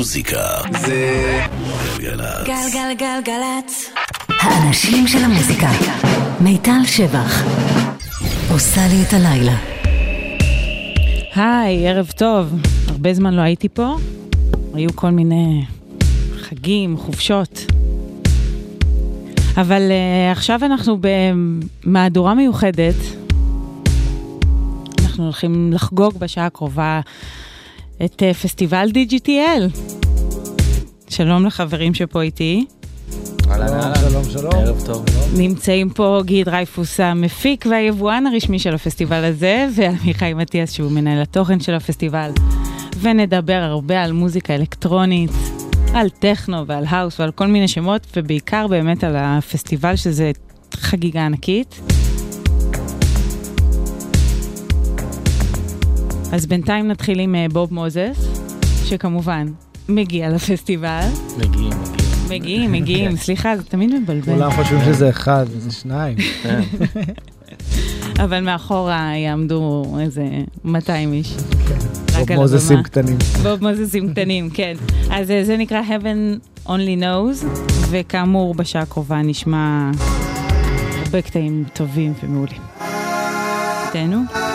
המוזיקה זה גלגלצ. גלגלגלגלצ. האנשים של המוזיקה. מיטל שבח. עושה לי את הלילה. היי, ערב טוב. הרבה זמן לא הייתי פה. היו כל מיני חגים, חופשות. אבל uh, עכשיו אנחנו במהדורה מיוחדת. אנחנו הולכים לחגוג בשעה הקרובה את uh, פסטיבל DGTL. שלום לחברים שפה איתי. אהלן. שלום, שלום. ערב טוב. נמצאים פה גיל דרייפוס המפיק והיבואן הרשמי של הפסטיבל הזה, ועמיחי מטיאס שהוא מנהל התוכן של הפסטיבל. ונדבר הרבה על מוזיקה אלקטרונית, על טכנו ועל האוס ועל כל מיני שמות, ובעיקר באמת על הפסטיבל שזה חגיגה ענקית. אז בינתיים נתחיל עם אה, בוב מוזס, שכמובן מגיע לפסטיבל. מגיעים, מגיעים. מגיעים, מגיעים, סליחה, זה תמיד מבלבל. כולם חושבים שזה אחד, זה שניים. כן. אבל מאחורה יעמדו איזה 200 איש. רק על מוזסים. קטנים. בוב מוזסים קטנים, כן. אז אה, זה נקרא Heaven Only Knows, וכאמור בשעה הקרובה נשמע הרבה קטעים טובים ומעולים. תהנו.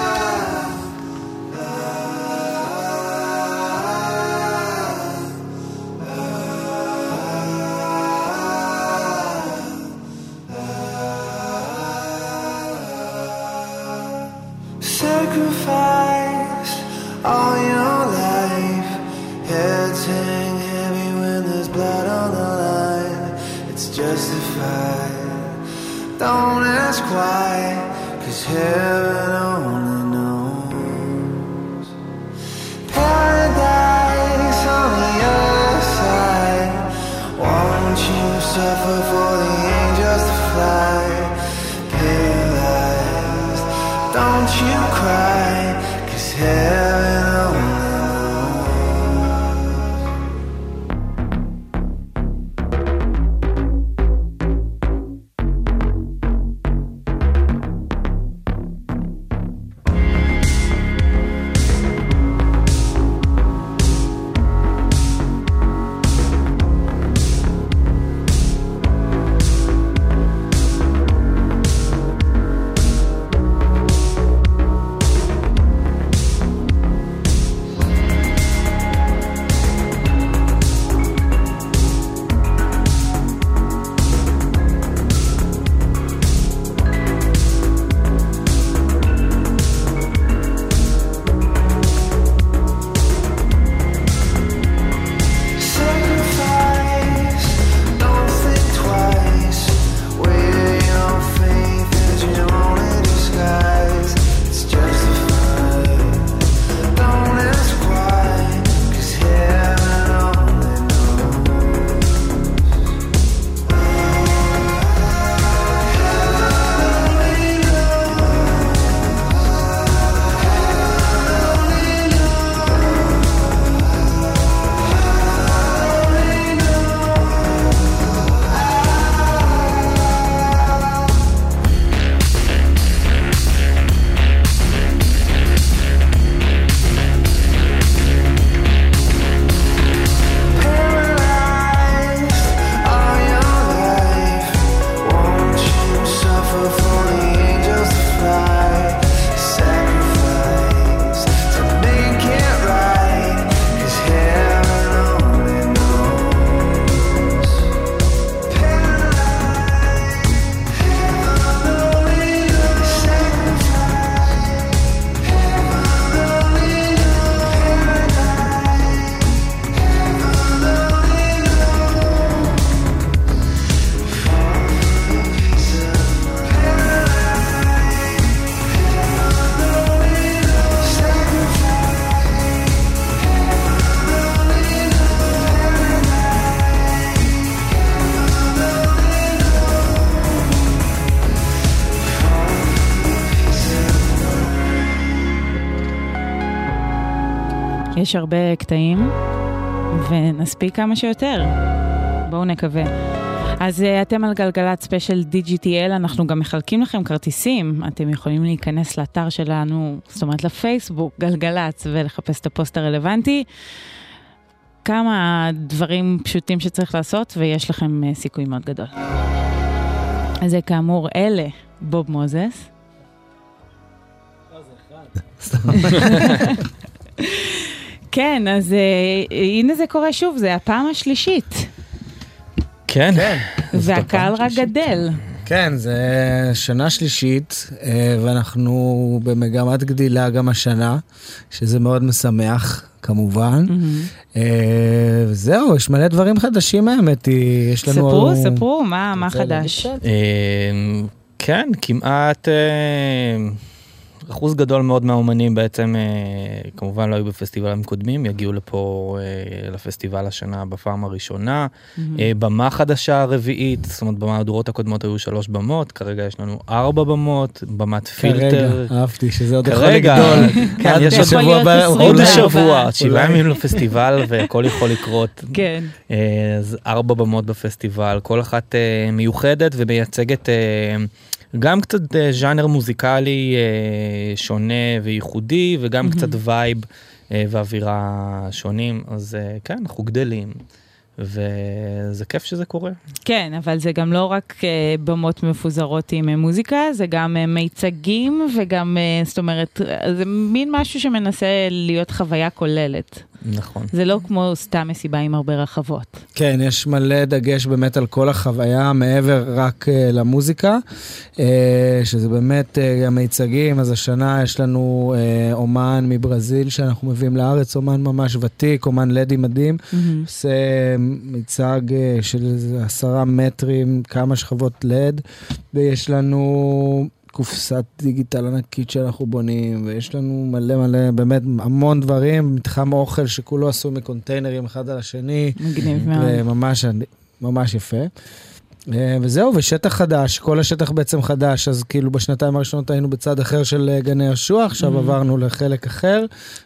יש הרבה קטעים, ונספיק כמה שיותר. בואו נקווה. אז uh, אתם על גלגלצ ספיישל DGTL, אנחנו גם מחלקים לכם כרטיסים. אתם יכולים להיכנס לאתר שלנו, זאת אומרת לפייסבוק, גלגלצ, ולחפש את הפוסט הרלוונטי. כמה דברים פשוטים שצריך לעשות, ויש לכם אה, סיכוי מאוד גדול. אז זה כאמור, אלה Bob Moses. כן, אז אה, הנה זה קורה שוב, זה הפעם השלישית, כן. והקהל רק גדל. כן, זה שנה שלישית, אה, ואנחנו במגמת גדילה גם השנה, שזה מאוד משמח, כמובן. אה, וזהו, יש מלא דברים חדשים האמת היא, יש לנו... ספרו, ספרו, מה מה חדש? כן, כמעט אחוז גדול מאוד מהאומנים בעצם אה, כמובן לא היו בפסטיבלים קודמים, יגיעו לפה אה, לפסטיבל השנה בפעם הראשונה. אה, במה חדשה רביעית, זאת אומרת במהדורות הקודמות היו שלוש במות, כרגע יש לנו ארבע במות, במת פילטר. כרגע, אהבתי שזה עוד יכול כרגע, לגדול. כן, עד יש עוד אולי. וארבע. שבוע, שבעה. ימים לפסטיבל והכל יכול לקרות. כן. אז ארבע במות בפסטיבל, כל אחת מיוחדת ומייצגת גם קצת אה, ז'אנר מוזיקלי אה, שונה וייחודי וגם קצת וייב אה, ואווירה שונים, אז כן, אנחנו גדלים. וזה כיף שזה קורה. כן, אבל זה גם לא רק אה, במות מפוזרות עם מוזיקה, זה גם אה, מיצגים וגם, אה, זאת אומרת, זה מין משהו שמנסה להיות חוויה כוללת. נכון. זה לא כמו סתם מסיבה עם הרבה רחבות. כן, יש מלא דגש באמת על כל החוויה מעבר רק uh, למוזיקה, uh, שזה באמת uh, המיצגים, אז השנה יש לנו uh, אומן מברזיל שאנחנו מביאים לארץ, אומן ממש ותיק, אומן לדי מדהים, עושה מיצג uh, של עשרה מטרים, כמה שכבות לד, ויש לנו... קופסת דיגיטל ענקית שאנחנו בונים, ויש לנו מלא מלא, באמת המון דברים, מתחם אוכל שכולו עשוי מקונטיינרים אחד על השני, מגניב מאוד. וממש ממש יפה. אה, וזהו, ושטח חדש, כל השטח בעצם חדש, אז כאילו בשנתיים הראשונות היינו בצד אחר של אה, גני יהושע, עכשיו עברנו לחלק אחר,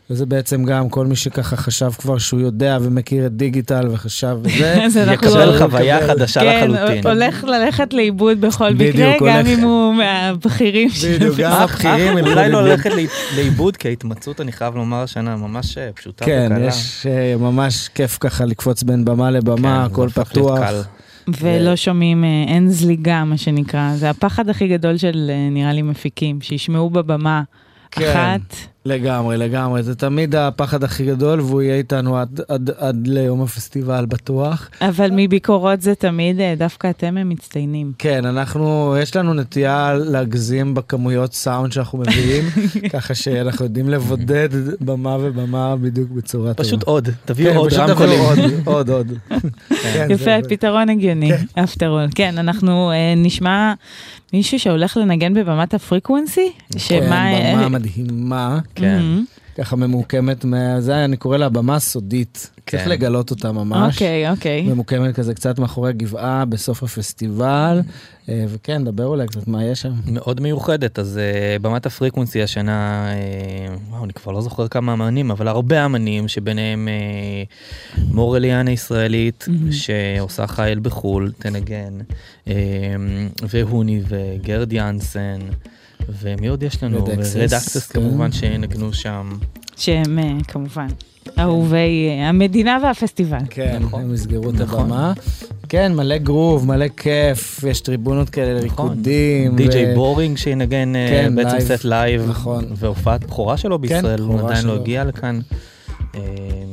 וזה בעצם גם כל מי שככה חשב כבר שהוא יודע ומכיר את דיגיטל וחשב וזה. יקבל לא- חוויה חדשה כן, לחלוטין. הולך ללכת לאיבוד בכל מקרה, גם הולך. אם הוא מהבכירים של... בדיוק, גם הבכירים אולי לא. ללכת לאי- לאיבוד, כי ההתמצאות, אני חייב לומר, השנה ממש אה, פשוטה כן, וקלה. יש אה, ממש כיף ככה לקפוץ בין במה לבמה, כן, הכל פתוח. ולא שומעים, אה, אין זליגה, מה שנקרא. זה הפחד הכי גדול של, אה, נראה לי, מפיקים, שישמעו בבמה כן. אחת. לגמרי, לגמרי. זה תמיד הפחד הכי גדול, והוא יהיה איתנו עד, עד, עד ליום הפסטיבל בטוח. אבל מביקורות זה תמיד, אה, דווקא אתם הם מצטיינים. כן, אנחנו, יש לנו נטייה להגזים בכמויות סאונד שאנחנו מביאים, ככה שאנחנו יודעים לבודד במה ובמה בדיוק בצורה טובה. פשוט עוד, תביאו כן, עוד פשוט רמקולים. תביאו עוד, עוד, עוד. כן, יפה, זה- פתרון הגיוני, אפטר אול. כן, אנחנו אה, נשמע מישהו שהולך לנגן בבמת הפריקוונסי? שמה... כן, במה מדהימה, כן. מהמם. ככה ממוקמת, זה אני קורא לה במה סודית. צריך כן. לגלות אותה ממש. אוקיי, אוקיי. ממוקמת כזה קצת מאחורי גבעה בסוף הפסטיבל, אה, וכן, דבר אולי קצת מה יש שם. מאוד מיוחדת, אז uh, במת ה Frequency השנה, uh, וואו, אני כבר לא זוכר כמה אמנים, אבל הרבה אמנים, שביניהם מור אליאן הישראלית, מהמם. שעושה חייל בחו"ל, תנגן, ו Hunee ו Gerd Janson, ומי עוד יש לנו? Red Axes כן. כמובן שנגנו שם. שהם אה, כמובן אהובי אה, המדינה והפסטיבל. כן, נכון. הם יסגרו את נכון. הבמה. כן, מלא גרוב, מלא כיף, יש טריבונות כאלה נכון. לריקודים. DJ Boring שינגן uh, כן, בעצם. סט live, נכון. והופעת בכורה שלו בישראל, הוא עדיין לא. הגיע לכאן. אה,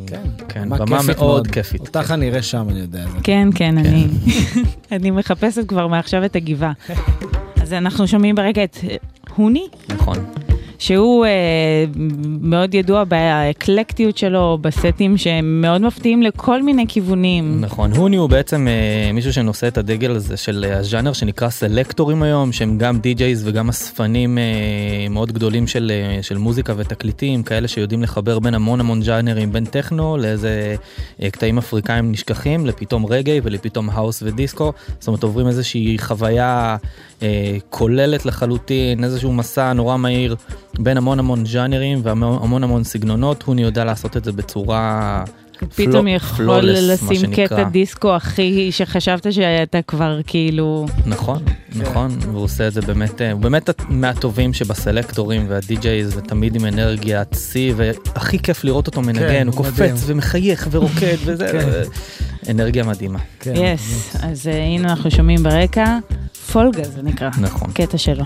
כן, כן, במה מאוד כיפית. אותך אני אראה שם, אני יודע. כן, כן, אני אני מחפשת כבר מעכשיו את הגבעה. אז אנחנו שומעים ברגע את אה, Hunee, נכון. שהוא אה, מאוד ידוע באקלקטיות שלו, בסטים שהם מאוד מפתיעים לכל מיני כיוונים. נכון, Hunee הוא בעצם אה, מישהו שנושא את הדגל הזה של אה, הז'אנר שנקרא סלקטורים היום, שהם גם די-ג'ייז וגם אספנים אה, מאוד גדולים של, אה, של מוזיקה ותקליטים, כאלה שיודעים לחבר בין המון המון ז'אנרים, בין טכנו לאיזה אה, קטעים אפריקאים נשכחים, לפתאום רגאיי ולפתאום האוס ודיסקו, זאת אומרת עוברים איזושהי חוויה אה, כוללת לחלוטין, איזשהו מסע נורא מהיר בין המון המון ז'אנרים והמון המון סגנונות, Hunee יודע לעשות את זה בצורה פתאום יכול לשים. קטע דיסקו הכי, שחשבת שאתה כבר כאילו... נכון, נכון, והוא עושה את זה באמת, אה, הוא באמת מהטובים שבסלקטורים והדי-ג'ייז, ותמיד עם אנרגיית שיא, והכי כיף לראות אותו מנגן, הוא הוא מדהים. קופץ ומחייך ורוקד וזה, כן. אנרגיה מדהימה. כן. יס, אז אה, הנה אנחנו שומעים ברקע, פולגה זה נקרא, נכון. קטע שלו.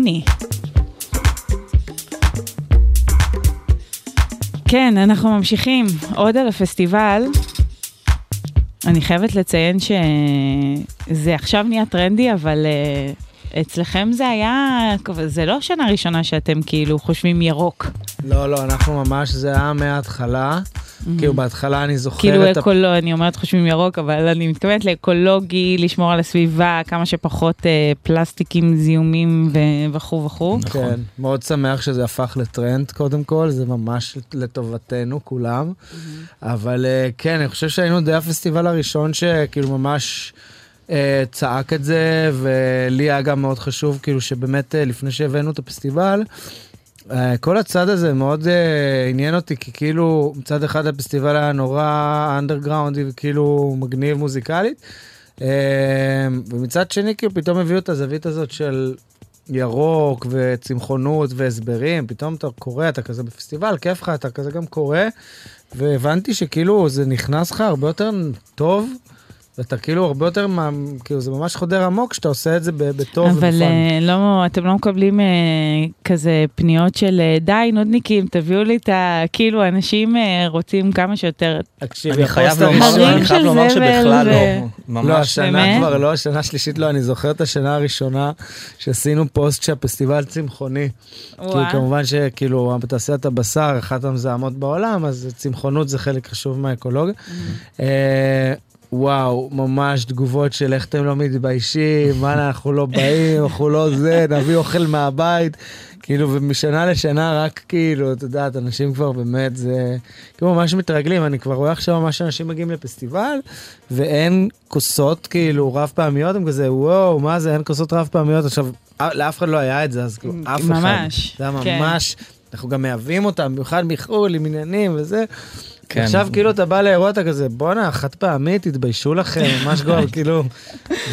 הוני. כן, אנחנו ממשיכים עוד על הפסטיבל. אני חייבת לציין שזה עכשיו נהיה טרנדי, אבל uh, אצלכם זה היה, זה לא שנה ראשונה שאתם כאילו חושבים ירוק. לא, לא, אנחנו ממש, זה היה מההתחלה. כאילו בהתחלה אני זוכר כאילו את ה... אקולוגי, אני אומרת חושבים ירוק, אבל אני מתכוונת לאקולוגי, לשמור על הסביבה, כמה שפחות אה, פלסטיקים, זיהומים ו- וכו' וכו'. נכון. כן, מאוד שמח שזה הפך לטרנד קודם כל, זה ממש לטובתנו כולם. אבל אה, כן, אני חושב שהיינו די הפסטיבל הראשון שכאילו ממש אה, צעק את זה, ולי היה גם מאוד חשוב, כאילו שבאמת אה, לפני שהבאנו את הפסטיבל, כל הצד הזה מאוד אה, עניין אותי, כי כאילו מצד אחד הפסטיבל היה נורא אנדרגראונדי וכאילו מגניב מוזיקלית. אה, ומצד שני, כאילו, פתאום הביאו את הזווית הזאת של ירוק וצמחונות והסברים, פתאום אתה קורא, אתה כזה בפסטיבל, כיף לך, אתה כזה גם קורא, והבנתי שכאילו זה נכנס לך הרבה יותר טוב. ואתה כאילו הרבה יותר, מה- כאילו זה ממש חודר עמוק שאתה עושה את זה בטוב אבל ובפאן. אה, לא, אתם לא מקבלים אה, כזה פניות של אה, די, נודניקים, תביאו לי את ה... כאילו, אנשים אה, רוצים כמה שיותר... תקשיבי, אני חייב לומר, אני חייב לומר שבכלל ו- לא, ממש. לא, השנה באמת? כבר לא, השנה השלישית לא, אני זוכר את השנה הראשונה שעשינו פוסט שהפסטיבל צמחוני. כי. כמובן שכאילו בתעשיית הבשר, אחת המזהמות בעולם, אז צמחונות זה חלק חשוב מהאקולוגיה. וואו, ממש תגובות של איך אתם לא מתביישים, מה אנחנו לא באים, אנחנו לא זה, נביא אוכל מהבית. כאילו, ומשנה לשנה רק כאילו, את יודעת, אנשים כבר באמת, זה... כאילו ממש מתרגלים, אני כבר רואה עכשיו ממש אנשים מגיעים לפסטיבל, ואין כוסות כאילו רב פעמיות, הם כזה, וואו, מה זה, אין כוסות רב פעמיות. עכשיו, אה, לאף אחד לא היה את זה, אז כאילו, אף אחד. ממש, זה היה כן. ממש, אנחנו גם מייבאים אותם, במיוחד מחו"ל, עם עניינים וזה. כן. עכשיו כאילו אתה בא לאירוע, אתה כזה, בואנה, חד פעמי, תתביישו לכם, ממש גול, כאילו,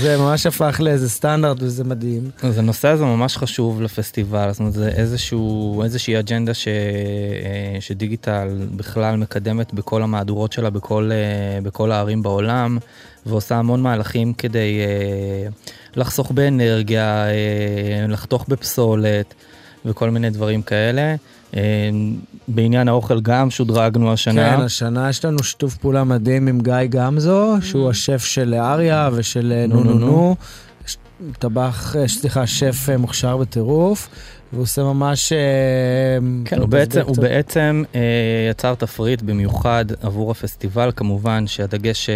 זה ממש הפך לאיזה סטנדרט וזה מדהים. אז הנושא הזה ממש חשוב לפסטיבל, זאת אומרת, זה איזשהו, איזושהי אג'נדה ש, אה, שדיגיטל בכלל מקדמת בכל המהדורות שלה, בכל, אה, בכל הערים בעולם, ועושה המון מהלכים כדי אה, לחסוך באנרגיה, לחתוך בפסולת וכל מיני דברים כאלה. אה, בעניין האוכל גם שודרגנו השנה. כן, השנה יש לנו שיתוף פעולה מדהים עם גיא גמזו, שהוא השף של אריה ושל אה, נו נו נו. טבח, אה, סליחה, שף מוכשר בטירוף, והוא עושה ממש... כן, הוא בעצם, הוא בעצם אה, יצר תפריט במיוחד עבור הפסטיבל, כמובן שהדגש אה,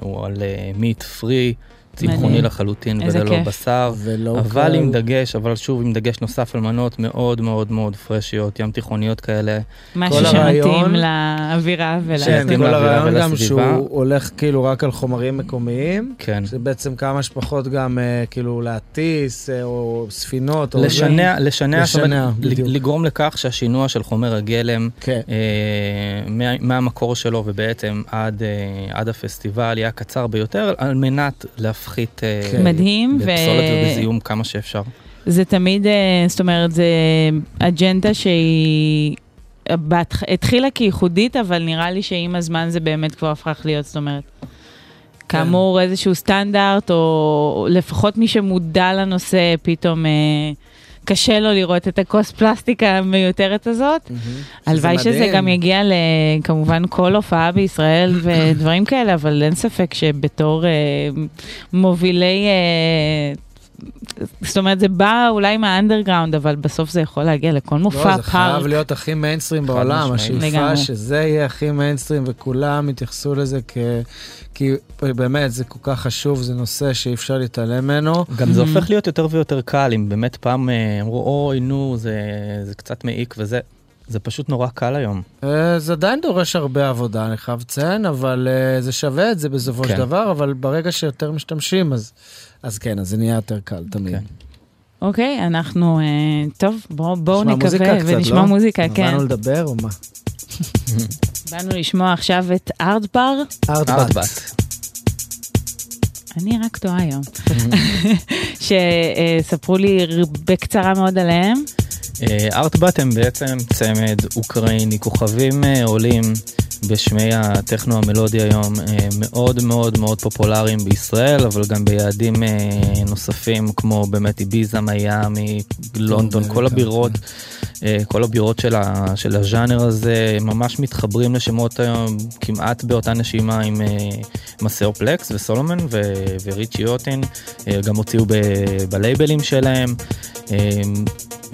הוא על אה, מיט פרי, צמחוני. לחלוטין וללא כיף. בשר, ולא אבל עם דגש, אבל שוב עם דגש נוסף על מנות מאוד מאוד מאוד פרשיות, ים תיכוניות כאלה. משהו כל שמתאים לאווירה ול... כן, כל לאווירה הרעיון גם ולסביבה. שהוא הולך כאילו רק על חומרים מקומיים. כן. זה בעצם כמה שפחות גם אה, כאילו להטיס אה, או ספינות. או לשנע, לשנע, לשנע, בדיוק. לגרום לכך שהשינוע של חומר הגלם כן. אה, מה, מהמקור שלו ובעצם עד, אה, עד הפסטיבל יהיה הקצר ביותר, על מנת להפחית אה, כן. מדהים, בפסולת ובזיהום כמה שאפשר. וזה תמיד, אה, זאת אומרת, זה אג'נדה שהיא... בהתח... התחילה כייחודית, אבל נראה לי שעם הזמן זה באמת כבר הפך להיות, זאת אומרת, כאמור איזשהו סטנדרט, או לפחות מי שמודע לנושא, פתאום אה, קשה לו לראות את הכוס פלסטיק המיותרת הזאת. הלוואי שזה מדהים. גם יגיע לכמובן כל הופעה בישראל ודברים כאלה, אבל אין ספק שבתור אה, מובילי, אה, זאת אומרת, זה בא אולי מהאנדרגראונד, אבל בסוף זה יכול להגיע לכל מופע לא, זה חייב פארק. להיות הכי מיינסטרים בעולם. השאיפה לגמרי. שזה יהיה הכי מיינסטרים וכולם יתייחסו לזה כ... כי באמת זה כל כך חשוב, זה נושא שאי אפשר להתעלם ממנו. גם זה הופך להיות יותר ויותר קל, אם באמת פעם אה, אמרו, אוי, נו, זה, זה קצת מעיק וזה, זה פשוט נורא קל היום. אה, זה עדיין דורש הרבה עבודה, אני חייב לציין, אבל אה, זה שווה את זה בסופו של כן. דבר, אבל ברגע שיותר משתמשים, אז, אז כן, אז זה נהיה יותר קל תמיד. כן. אוקיי, אנחנו, אה, טוב, בואו בוא מוזיקה נקווה קצת, ונשמע לא? מוזיקה, כן. באנו לדבר או מה? באנו לשמוע עכשיו את. ארטבאט. ארטבאט. אני רק טועה היום. שספרו לי בקצרה מאוד עליהם. אה, ארטבאט הם בעצם צמד אוקראיני, כוכבים אה, עולים בשמי הטכנו המלודי היום, אה, מאוד מאוד מאוד פופולריים בישראל, אבל גם ביעדים נוספים כמו באמת איביזה, מיאמי, לונדון, כל אמריקה, הבירות. אה, כל הבירות של, ה, של הז'אנר הזה ממש מתחברים לשמות היום כמעט באותה נשימה עם מסאו פלקס וסולומן ו, וריצ'י אוטין, אה, גם הוציאו ב, בלייבלים שלהם.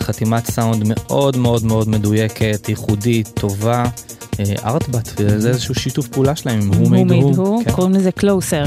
חתימת סאונד מאוד מאוד מאוד מדויקת, ייחודית, טובה. אה, ארטבאט, זה איזשהו שיתוף פעולה שלהם עם הוא מייד הוא. קוראים לזה קלוסר.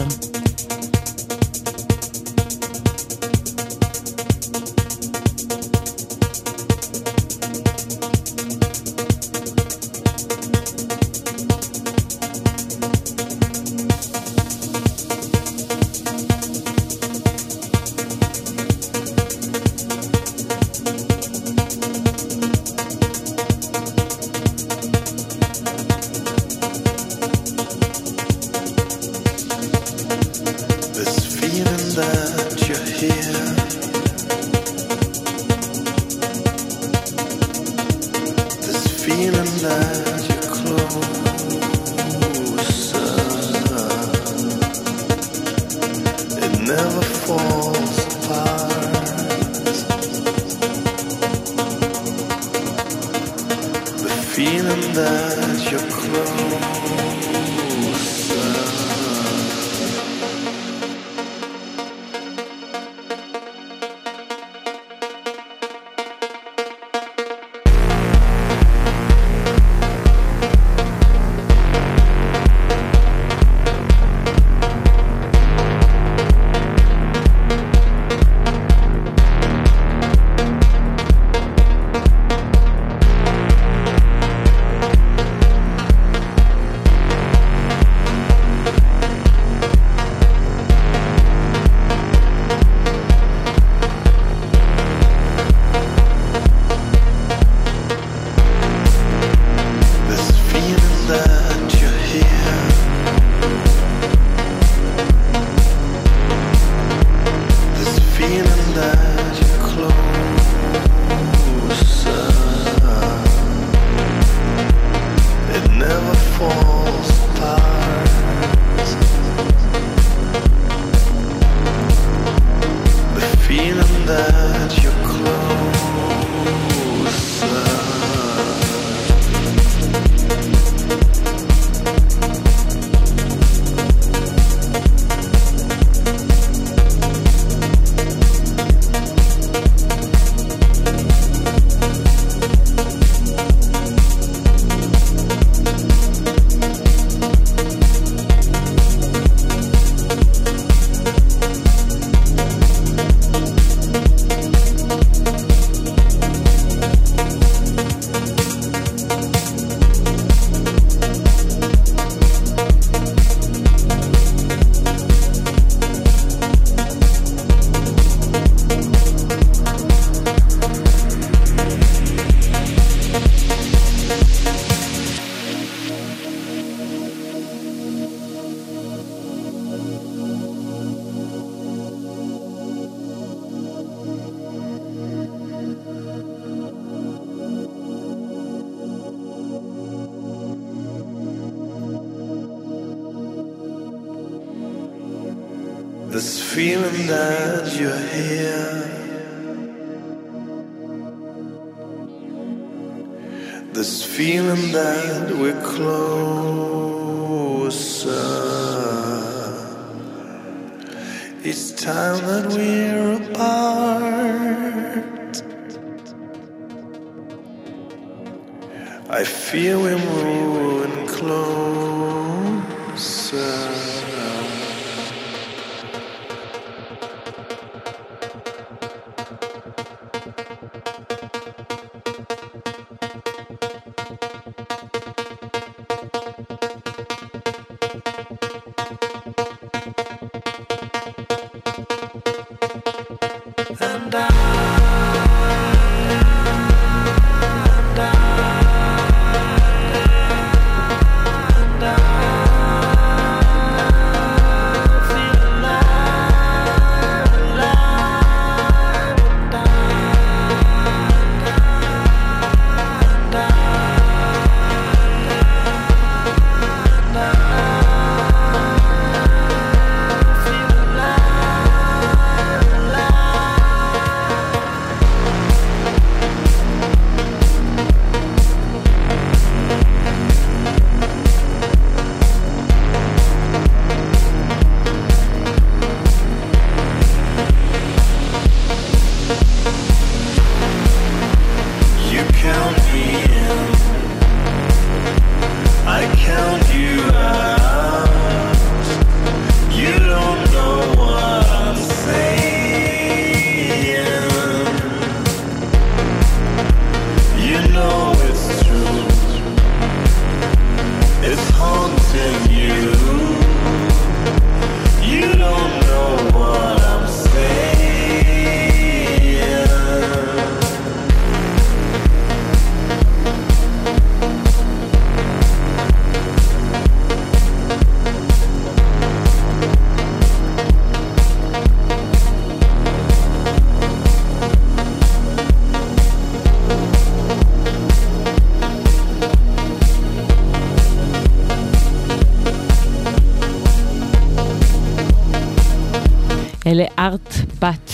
אלה ארט בת,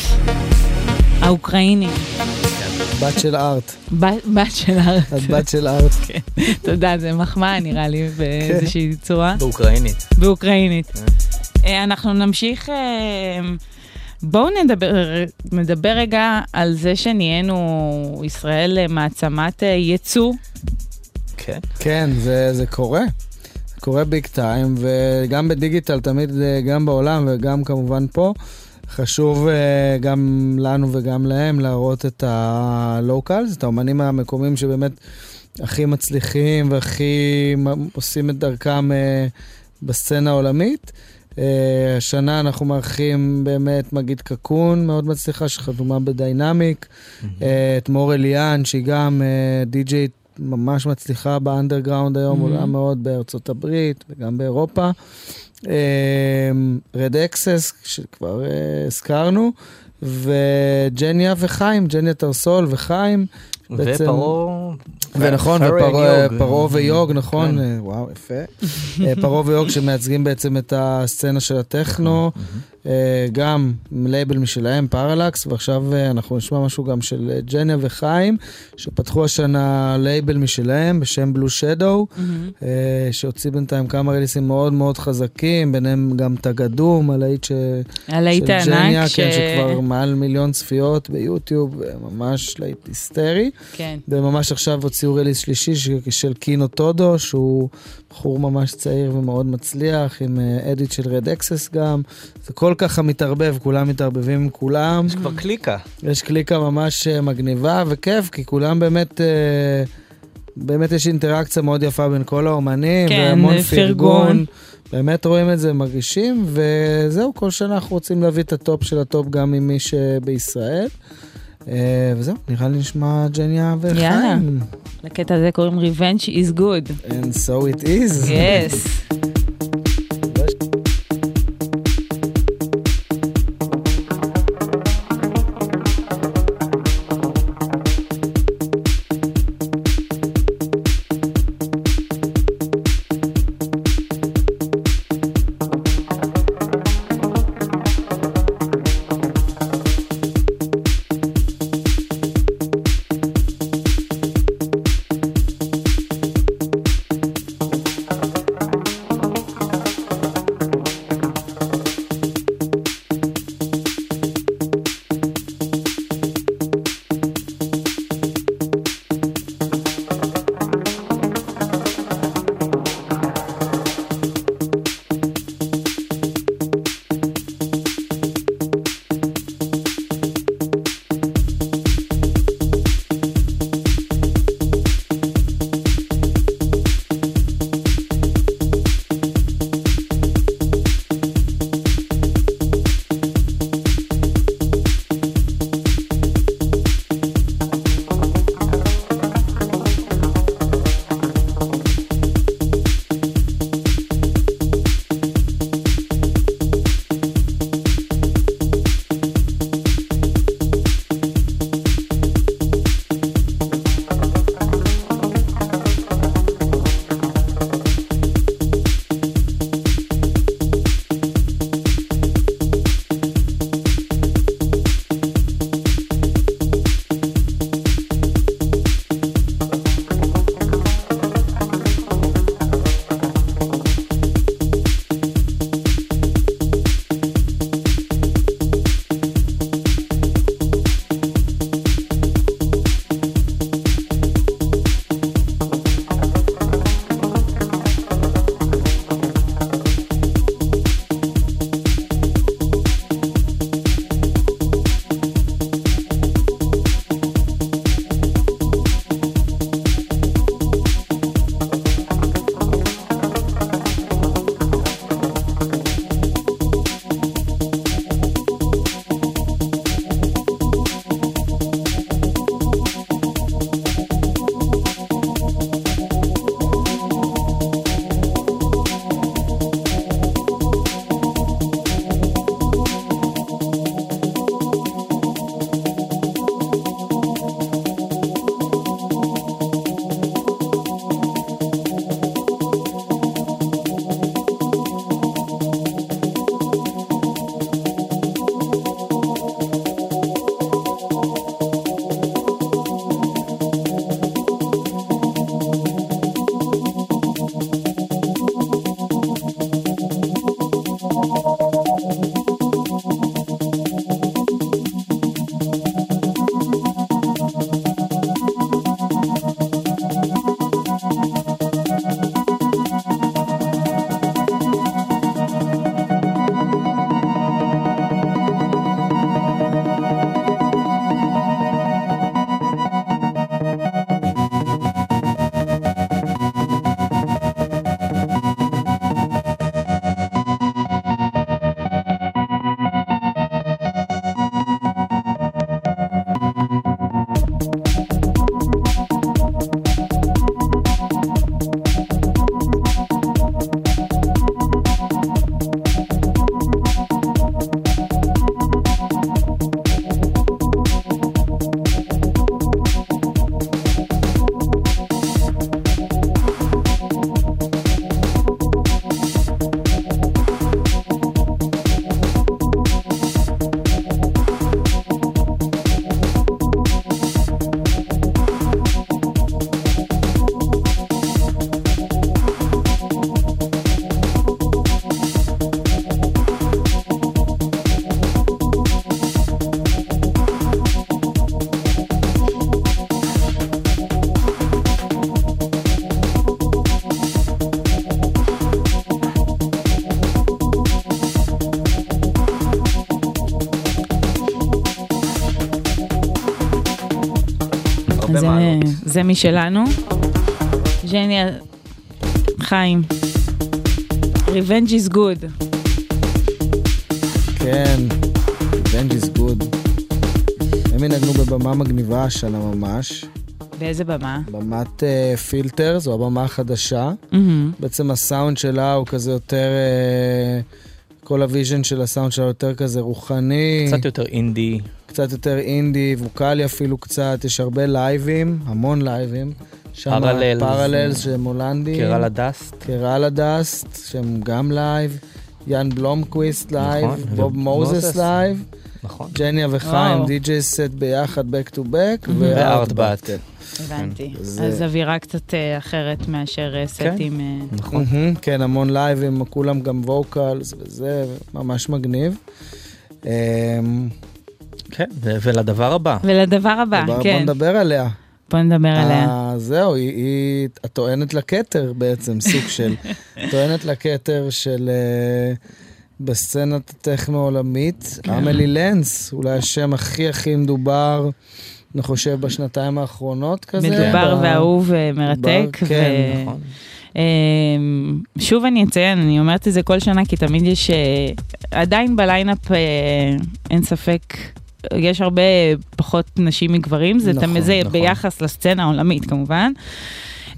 האוקראינים. בת של ארט. בת של הארץ. את בת של ארט. תודה, זה מחמאה נראה לי באיזושהי צורה. באוקראינית. באוקראינית. אה, אנחנו נמשיך, אה, בואו נדבר, נדבר רגע על זה שנהיינו ישראל אה, מעצמת ייצוא. כן. כן, זה, זה קורה. זה קורה ביג טיים, וגם בדיגיטל תמיד, גם בעולם וגם כמובן פה, חשוב אה, גם לנו וגם להם להראות את ה-locals, את האומנים המקומיים שבאמת הכי מצליחים והכי עושים את דרכם אה, בסצנה העולמית. אה, השנה אנחנו מארחים באמת מגיד קקון, מאוד מצליחה, שחתומה בדיינמיק. את מור אליאן, שהיא גם אה, די-ג'יי ממש מצליחה באנדרגראונד היום. עולה מאוד בארצות הברית וגם באירופה. Red Axes, שכבר אה, הזכרנו, וג'ניה וחיים, ג'ניה טרסול וחיים. ופרעה... ונכון, פרעה ופרעה יוג. פרעה ויוג, נכון, כן. אה, וואו, יפה. אה, פרעה ויוג שמייצגים בעצם את הסצנה של הטכנו, אה, גם עם לייבל משלהם, פרלקס, ועכשיו אה, אנחנו נשמע משהו גם של אה, ג'ניה וחיים, שפתחו השנה לייבל משלהם בשם Blue Shadow, שהוציא בינתיים כמה ריליסים מאוד מאוד חזקים, ביניהם גם תגדום, הלהיט ש... הלהיט של ג'ניה, הענק, כן, שכבר מעל מיליון צפיות ביוטיוב, אה, ממש להיט היסטרי. כן. וממש עכשיו הוציאו release שלישי ש- של Kino Todo, שהוא בחור ממש צעיר ומאוד מצליח, עם אה, edit של Red Axes גם. זה כל ככה מתערבב, כולם מתערבבים עם כולם. יש כבר קליקה. יש קליקה ממש אה, מגניבה וכיף, כי כולם באמת... אה, באמת יש אינטראקציה מאוד יפה בין כל האומנים, כן, והמון פרגון. פרגון. באמת רואים את זה, מרגישים, וזהו, כל שנה אנחנו רוצים להביא את הטופ של הטופ גם ממי שבישראל. אה, וזהו, נראה לי נשמע ג'ניה וחיים. יאללה. לקטע הזה קוראים Revenge is good. And so it is. Yes. זה משלנו. ז'ניה, חיים. Revenge is good. כן, Revenge is good. הם ינגנו בבמה מגניבה השנה ממש. באיזה במה? במת אה, פילטר, זו הבמה החדשה. מהמם. בעצם הסאונד שלה הוא כזה יותר... אה, כל ה vision של הסאונד שלה יותר כזה רוחני. קצת יותר אינדי. קצת יותר אינדי, ווקאלי אפילו קצת, יש הרבה לייבים, המון לייבים. פרללס. פרללס שהם הולנדים. קרלה דאסט. קרלה דאסט, שהם גם לייב. יאן בלומקוויסט לייב, נכון, בוב מוזס. לייב. נכון. ג'ניה וחיים. די.ג'יי סט ביחד, back to back. וארטבאט. כן. הבנתי. זה- אז אווירה קצת אה, אחרת מאשר אה, סטים. אה, נכון. מהמם, כן, המון לייבים, כולם גם vocals וזה, ממש מגניב. כן, ו- ולדבר הבא. ולדבר הבא, בוא- בוא כן. נדבר עליה. בוא נדבר עליה. אה, זהו, היא, היא הטוענת לכתר בעצם, סוג של... טוענת לכתר של... אה, בסצנת הטכנו העולמית, כן. אמלי לנס, אולי השם הכי הכי מדובר, אני חושב, בשנתיים האחרונות כזה. מדובר ב- ואהוב ומרתק. מדובר, כן, ו- נכון. אמ, שוב אני אציין, אני אומרת את זה כל שנה, כי תמיד יש, אה, עדיין בליינאפ, אין ספק, יש הרבה פחות נשים מגברים, זה נכון, תמיד, זה נכון. ביחס לסצנה העולמית כמובן.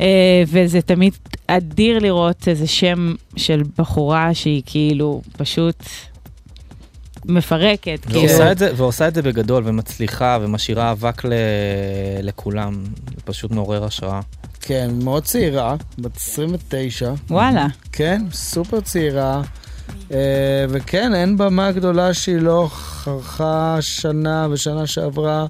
אה, וזה תמיד אדיר לראות איזה שם של בחורה שהיא כאילו פשוט מפרקת. כאילו. ועושה את זה, ועושה את זה בגדול, ומצליחה, ומשאירה אבק ל... לכולם. זה פשוט מעורר השראה. כן, מאוד צעירה, בת 29. וואלה. כן, סופר צעירה. אה, וכן, אין במה גדולה שהיא לא חרכה שנה ושנה שעברה.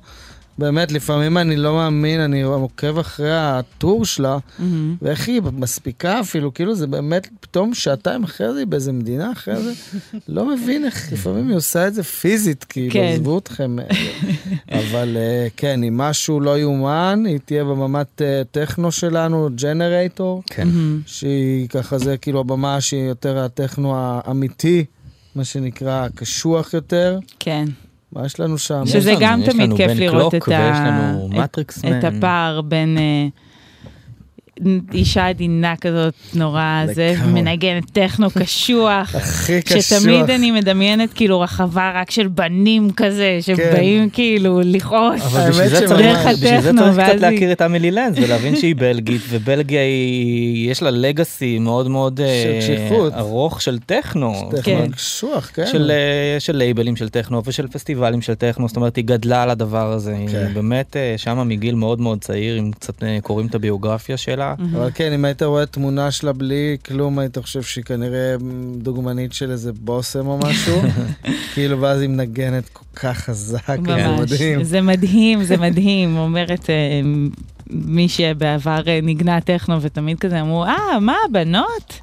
באמת, לפעמים אני לא מאמין, אני עוקב אחרי הטור שלה, מהמם. ואיך היא מספיקה אפילו, כאילו זה באמת, פתאום שעתיים אחרי זה היא באיזה מדינה אחרי זה, לא מבין איך לפעמים היא עושה את זה פיזית, כאילו, כן. עזבו אתכם. אבל אה, כן, אם משהו לא יאומן, היא תהיה בממת אה, טכנו שלנו, ג'נרייטור. כן. שהיא ככה זה כאילו הבמה שהיא יותר הטכנו האמיתי, מה שנקרא קשוח יותר. כן. מה יש לנו שם? שזה גם תמיד כיף לראות את ה-. הפער בין אה, אישה עדינה כזאת נורא זה. מנגנת טכנו קשוח. הכי קשוח. שתמיד אני מדמיינת כאילו רחבה רק של בנים כזה, שבאים כאילו לכעוס. אבל בשביל האמת זה שממש. צריך, דרך בשביל זה הטכנו, צריך קצת להכיר את אמילי לנס ולהבין שהיא בלגית, ובלגיה היא, יש לה לגאסי מאוד מאוד אה. ארוך של טכנו. טכנו כן. קשוח, כן. של, אה, של לייבלים של טכנו ושל פסטיבלים של טכנו, זאת אומרת היא גדלה על הדבר הזה, כן. היא באמת אה, שמה מגיל מאוד מאוד צעיר, אם קצת קוראים את הביוגרפיה שלה. אבל כן, אם היית רואה תמונה שלה בלי כלום, היית חושב שהיא כנראה דוגמנית של איזה בושם או משהו. כאילו, ואז היא מנגנת כל כך חזק, זה מדהים. זה מדהים, זה מדהים, אומרת אה, מי שבעבר אה, נגנה טכנו ותמיד כזה אמרו, אה, מה, בנות?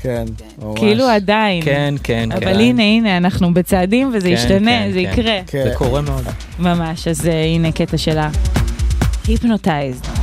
כן, ממש. כאילו עדיין. כן, כן, כן. אבל הנה, הנה, אנחנו בצעדים וזה כן, ישתנה, כן, זה כן. יקרה. כן. זה קורה מאוד. ממש, אז אה, הנה קטע שלה. היפנוטייזד.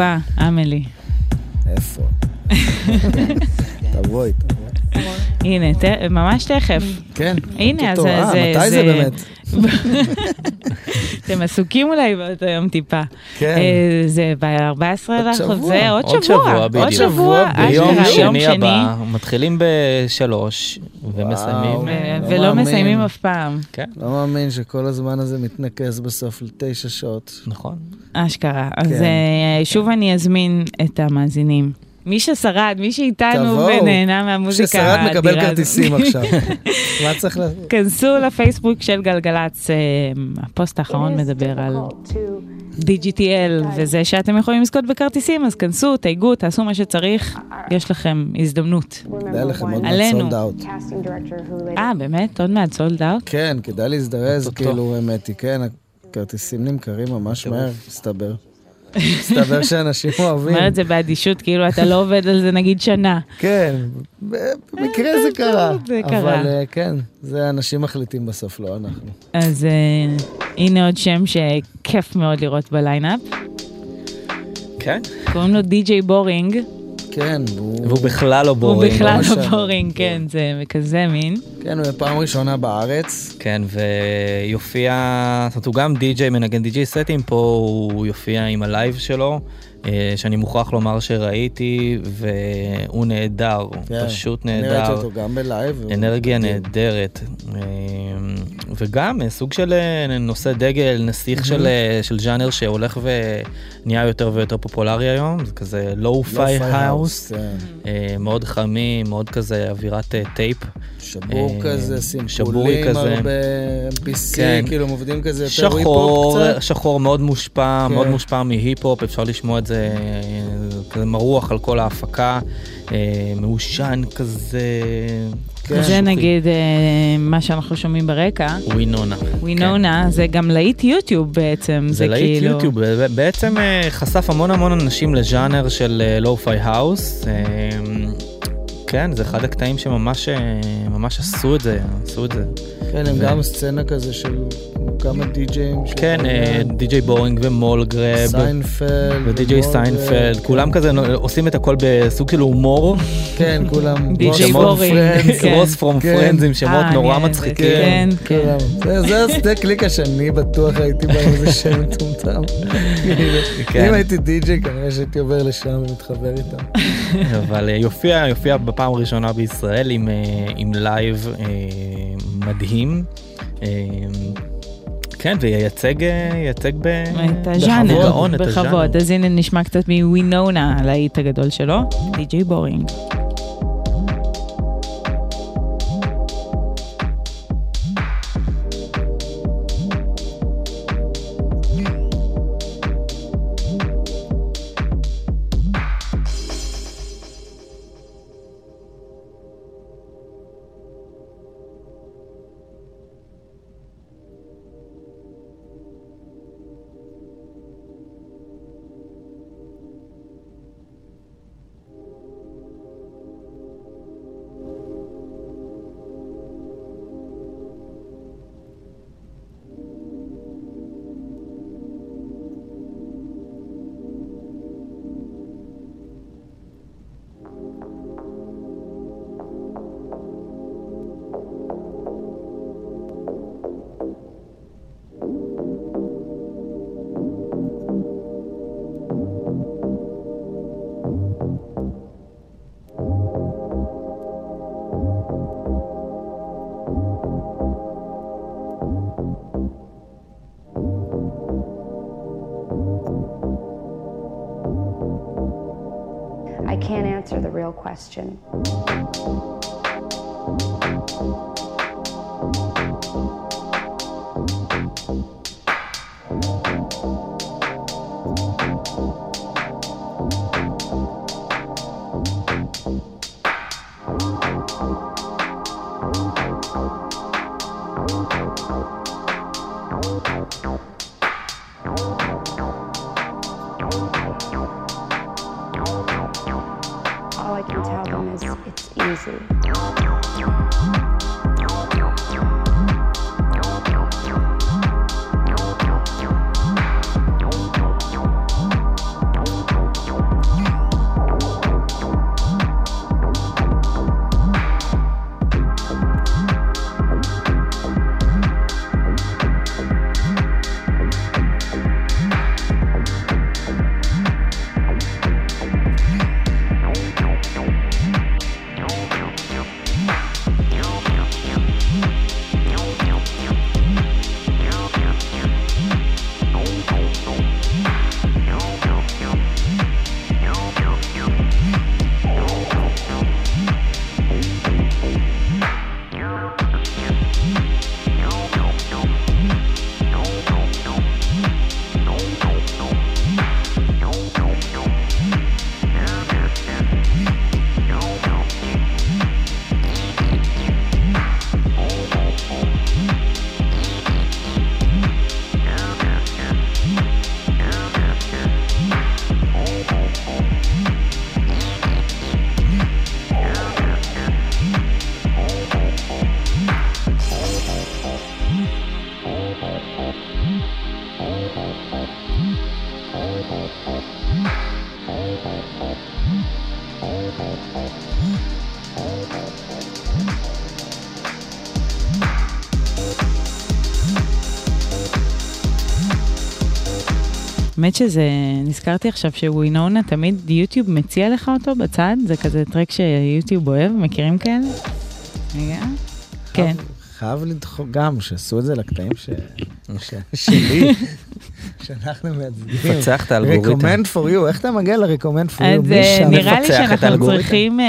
חמלי, אהובה, אמילי. איפה? תבואי, תבואי. הנה, ת- ממש תכף. כן. הנה, אז. זה- אה, זה- מתי זה באמת? אתם עסוקים אולי באותו יום טיפה. כן. אה, זה ב-14 עוד לחודש, שבוע. זה עוד עוד שבוע. שבוע, בדיוק. עוד שבוע, שבוע, ביום שני. הבא, מתחילים בשלוש ומסיימים. אה, לא ולא מאמין. מסיימים אף פעם, כן, לא מאמין שכל הזמן הזה מתנקז בסוף לתשע שעות. נכון. אשכרה. אז כן. אה, שוב אני אזמין את המאזינים. מי ששרד, מי שאיתנו. ונהנה מהמוזיקה ששרד האדירה מקבל הזאת. כרטיסים עכשיו. מה צריך לעשות? כנסו לפייסבוק של גלגלצ, אה, הפוסט האחרון מדבר על DGTL, וזה שאתם יכולים לזכות בכרטיסים, אז כנסו, תייגו, תעשו מה שצריך, יש לכם הזדמנות. כדאי לכם עוד מעט. סולד אאוט. אה, באמת? עוד מעט sold out? כן, כדאי להזדרז. כאילו, האמת היא, כן, הכרטיסים נמכרים ממש מהר, מסתבר. מסתבר שאנשים אוהבים. אומר את זה באדישות, כאילו אתה לא עובד על זה נגיד שנה. כן, במקרה זה קרה. זה קרה. אבל אה, כן, זה אנשים מחליטים בסוף, לא אנחנו. אז אה, הנה עוד שם שכיף מאוד לראות בליינאפ. כן. קוראים לו די.ג'יי בורינג, כן, הוא... והוא בכלל לא הוא boring. בכלל ממש לא. boring, כן, זה כזה מין. כן, הוא פעם ראשונה בארץ. כן, ויופיע, זאת אומרת, הוא גם די.ג'יי, מנגן די.ג'יי סטים, פה הוא יופיע עם הלייב שלו, שאני מוכרח לומר שראיתי, והוא נהדר, כן, פשוט אני ראיתי נהדר. אותו גם בלייב. אנרגיה. נהדרת, אה, וגם אה, סוג של אה, נושא דגל, נסיך של, אה, של ז'אנר שהולך ונהיה יותר ויותר פופולרי היום, זה כזה lo-fi house, כן. אה, מאוד חמים, מאוד כזה אווירת אה, טייפ. שבור אה, כזה, שבורי סימפולים, כזה. הרבה MPC, כן. כאילו הם עובדים כזה יותר שחור, היפ-הופ קצת. שחור מאוד מושפע, כן. מאוד מושפע מהיפ-הופ, אפשר לשמוע את זה כזה מרוח על כל ההפקה, אה, מעושן כזה. כן. זה נגיד אה, מה שאנחנו שומעים ברקע. ווינונה. ווינונה, זה גם להיט יוטיוב בעצם, זה זה להיט כאילו... יוטיוב, ב- בעצם אה, חשף המון המון אנשים לז'אנר של lo-fi house. כן, זה אחד הקטעים שממש אה, ממש עשו את זה, עשו את זה. כן, הם ו- גם סצנה כזה של כמה די-ג'אים. כן, שבעניין. די.ג'יי בורינג ומול גרב. סיינפלד. ודי.ג'יי סיינפלד, כן. כולם כזה עושים את הכל בסוג של הומור. כן, כולם. די.ג'יי בורינג. כן. רוס פרום כן. פרנדס עם שמות אה, נורא אני- מצחיקים. כן, כן. כולם. זה- זה השדה קליקה שאני בטוח הייתי בא איזה שם מטומטם. כן. אם הייתי די-ג'יי, כנראה שהייתי עובר לשם ומתחבר איתם. אבל אה, יופיע, יופיע בפעם הראשונה בישראל עם, אה, עם לייב אה, מדהים. אה, כן, וייצג ייצג ב... את הז'אנר, בגאון את הז'אנר. בכבוד. אז הנה נשמע קצת מווינונה, הלהיט הגדול שלו, די.ג'יי בורינג. Question. האמת שזה, נזכרתי עכשיו שווינונה תמיד יוטיוב מציע לך אותו בצד, זה כזה טרק שיוטיוב אוהב, מכירים כאלה? רגע. כן. חייב לדחוק גם, שעשו את זה לקטעים שלי, שאנחנו מייצגים. לפצח את האלגוריתם. recommend for you, איך אתה מגיע ל-recommend for you? אז אה? נראה לי שאנחנו. צריכים אה,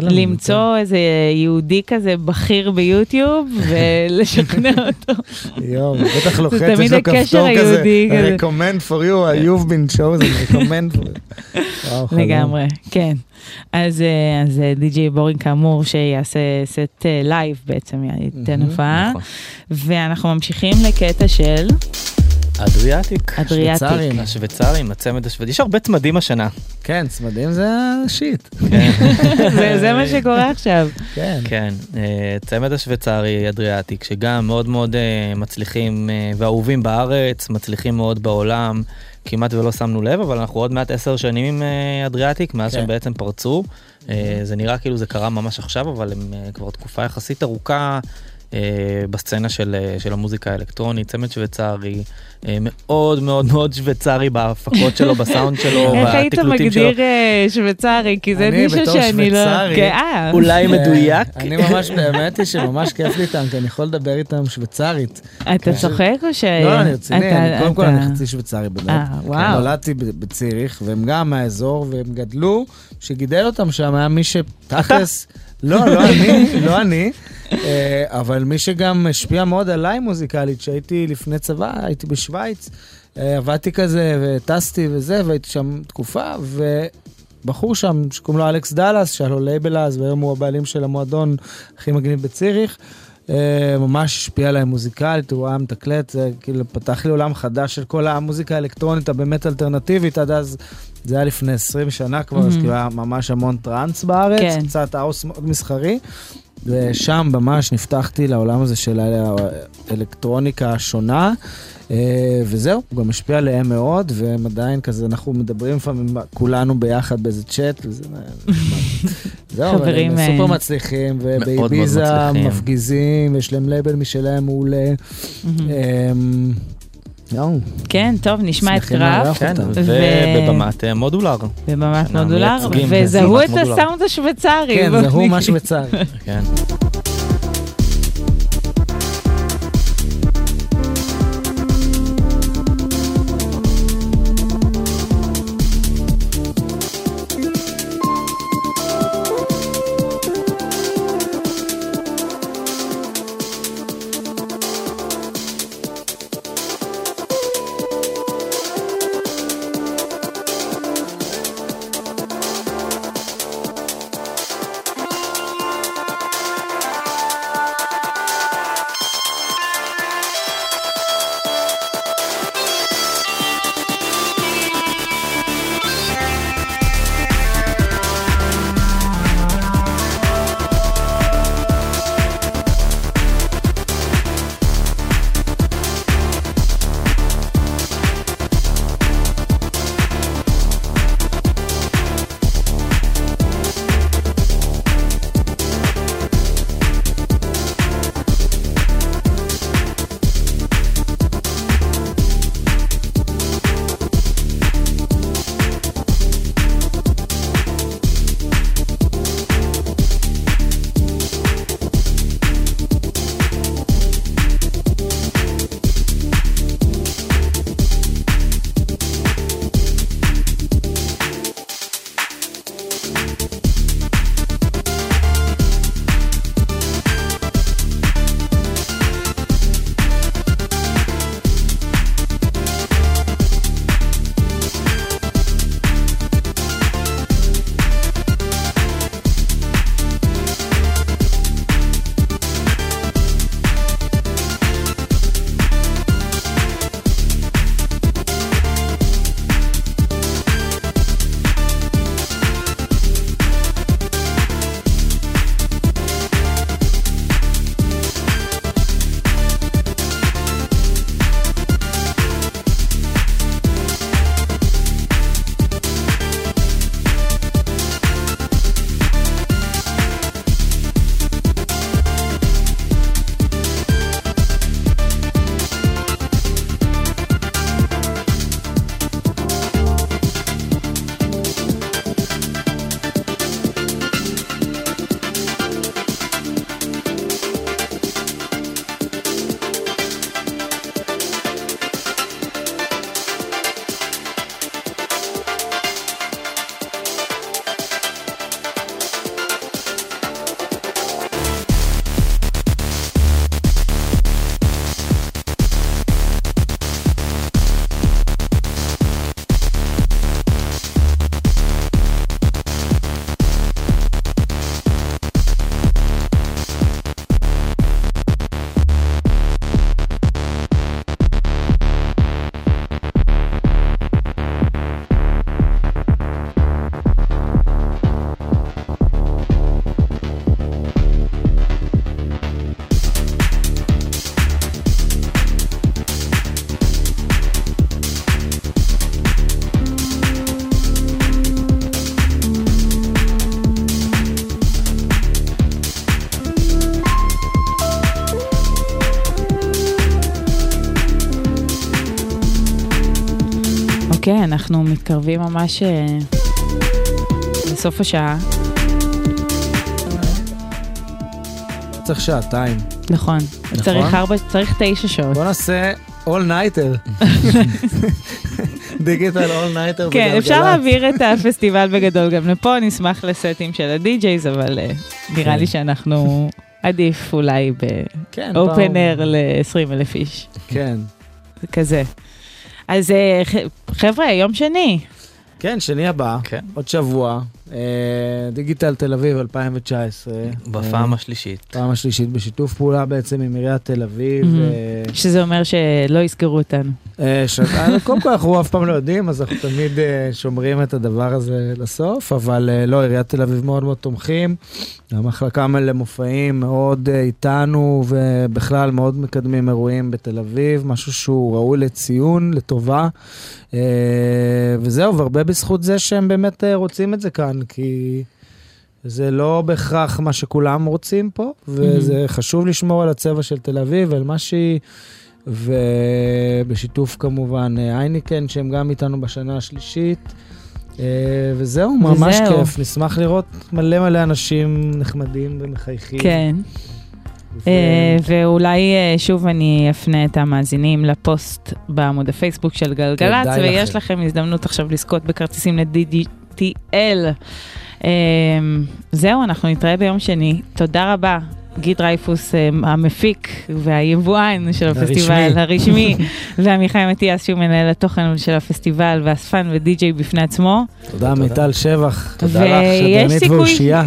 למצוא איזה יהודי כזה בכיר ביוטיוב ולשכנע אותו. יואו, בטח לוחץ, יש לו כפתור כזה, recommend for you, you've been chosen, recommend for you. לגמרי, כן. אז, אה, אז די.ג'יי בורינג כאמור שיעשה סט לייב בעצם, ייתן הופעה, נכון. ואנחנו ממשיכים לקטע של אדריאטיק. אדריאטיק. שוויצרים. השוויצרים, הצמד השוויצרי. יש הרבה צמדים השנה. כן, צמדים זה ה shit. זה זה מה שקורה עכשיו. כן. כן, אה, צמד השוויצרי אדריאטיק, שגם מאוד מאוד אה, מצליחים אה, ואהובים בארץ, מצליחים מאוד בעולם, כמעט ולא שמנו לב, אבל אנחנו עוד מעט עשר שנים עם אדריאטיק, מאז כן. שהם בעצם פרצו. אה, זה נראה כאילו זה קרה ממש עכשיו, אבל הם כבר תקופה יחסית ארוכה. אה, בסצנה של, אה, של המוזיקה האלקטרונית, צמד שוויצרי, אה, מאוד מאוד מאוד שוויצרי בהפקות שלו, בסאונד שלו, איך היית בתקלוטים שלו. מגדיר אה, שוויצרי? כי זה בתור שאני לא... שוויצרי- כן, אה. אולי מדויק. אני ממש, באמת היא שממש כיף לי איתם, כי אני יכול לדבר איתם שוויצרית. אתה צוחק או ש... לא, אני רציני, קודם כל אני חצי שוויצרי באמת. אה, וואו. נולדתי ב- בציריך, והם גם מהאזור, והם גדלו, שגידל אותם שם היה מי שתכלס... לא, לא אני, לא אני, אבל מי שגם השפיע מאוד עליי מוזיקלית, שהייתי לפני צבא, הייתי בשוויץ, אה, עבדתי כזה, וטסתי וזה, והייתי שם תקופה, ובחור שם שקוראים לו אלכס דאלאס, שהיה לו לייבל אז, והיום הוא הבעלים של המועדון הכי מגניב בציריך. אה, ממש השפיע עליי מוזיקלית, הוא היה מתקלט, זה כאילו פתח לי עולם חדש של כל המוזיקה האלקטרונית הבאמת אלטרנטיבית, עד אז זה היה לפני 20 שנה כבר, Mhm. אז כאילו היה ממש המון טראנס בארץ, כן. קצת האוס מאוד מסחרי, ושם ממש נפתחתי לעולם הזה של האלקטרוניקה השונה, אה, וזהו, הוא גם השפיע עליהם מאוד, והם עדיין כזה, אנחנו מדברים לפעמים כולנו ביחד באיזה צ'אט, וזה. זהו, חברים, הם אה, סופר מצליחים, ובאיביזה. מפגיזים, יש להם לייבל משלהם מעולה. זהו, כן, טוב, נשמע את קראפט, כן. ובבמת אה, מודולר. בבמת מודולר, וזהו את. הסאונד השוויצרי. כן, בוא זה הוא נגיד. מה שוויצרי. כן. כן, אנחנו מתקרבים ממש אה, לסוף השעה. צריך שעתיים. נכון. צריך ארבע, צריך תשע שעות. בוא נעשה all nighter. דיגיטל all nighter כן, בגלגלצ. אפשר להעביר את הפסטיבל בגדול גם לפה, נשמח לסטים של הדי-ג'ייז, אבל אה, נראה כן. לי שאנחנו עדיף אולי כן, באופן אר ל-20 אלף איש. כן. זה כזה. אז אה, חבר'ה, יום שני. כן, שני הבא, כן. עוד שבוע, דיגיטל תל אביב 2019. בפעם אה, השלישית. פעם השלישית בשיתוף פעולה בעצם עם עיריית תל אביב. אה, שזה אומר שלא יזכרו אותנו. אה, אה, קודם כל אנחנו אף פעם לא יודעים, אז אנחנו תמיד אה, שומרים את הדבר הזה לסוף, אבל אה, לא, עיריית תל אביב מאוד מאוד תומכים. המחלקה למופעים מאוד אה, איתנו, ובכלל מאוד מקדמים אירועים בתל אביב, משהו שהוא ראוי לציון, לטובה. אה, וזהו, והרבה בזכות זה שהם באמת אה, רוצים את זה כאן, כי... זה לא בהכרח מה שכולם רוצים פה, וזה חשוב לשמור על הצבע של תל אביב, על מה שהיא, ובשיתוף כמובן אה, אייניקן, שהם גם איתנו בשנה השלישית. אה, וזהו, ממש וזהו. כיף. נשמח לראות מלא מלא אנשים נחמדים ומחייכים. כן. ו- אה, ואולי שוב אני אפנה את המאזינים לפוסט בעמוד הפייסבוק של גלגלצ, ויש לכם. לכם הזדמנות עכשיו לזכות בכרטיסים ל-DDTL. אה, זהו, אנחנו נתראה ביום שני. תודה רבה. גיד דרייפוס אה, המפיק והיבואן של הפסטיבל הרשמי, ועמיחי מטיאס שהוא מנהל התוכן של הפסטיבל ואספן ודי-ג'יי בפני עצמו. תודה, מיטל שבח. תודה לך, סיכוי- ואושייה.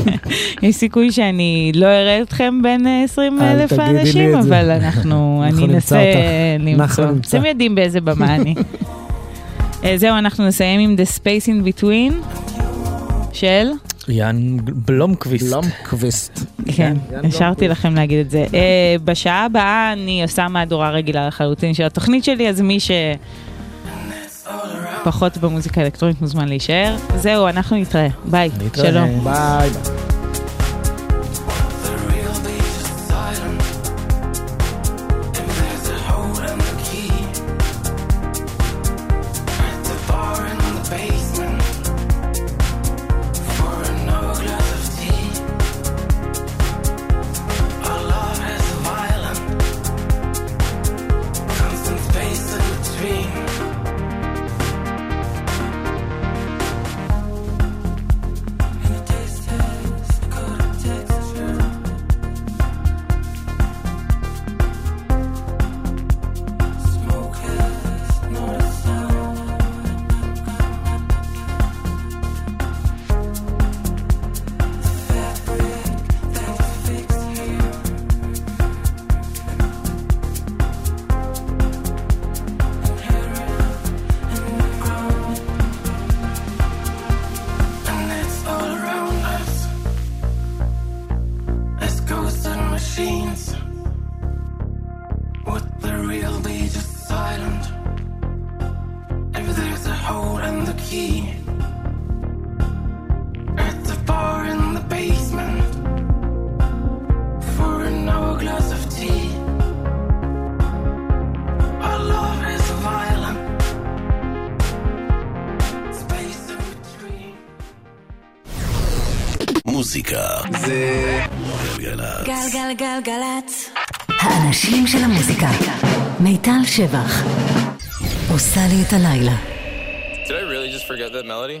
יש סיכוי שאני לא אראה אתכם בין אה, 20 אל אלף האנשים. אבל אנחנו, אני נמצא אנסה אותך. למצוא. אנחנו נמצא. אתם יודעים באיזה במה אני. אה, זהו, אנחנו נסיים עם The Space in Between של? יאן בלומקוויסט. בלומקוויסט. כן, יאן השארתי. לכם להגיד את זה. אה, בשעה הבאה אני עושה מהדורה רגילה לחלוטין של התוכנית שלי, אז מי ש... פחות במוזיקה אלקטרונית מוזמן להישאר. זהו, אנחנו נתראה. ביי. נתראה. שלום. ביי. ביי. גלגלגלגלצ. האנשים של המוזיקה. מיטל שבח. עושה לי את הלילה. Did I really just forget that melody?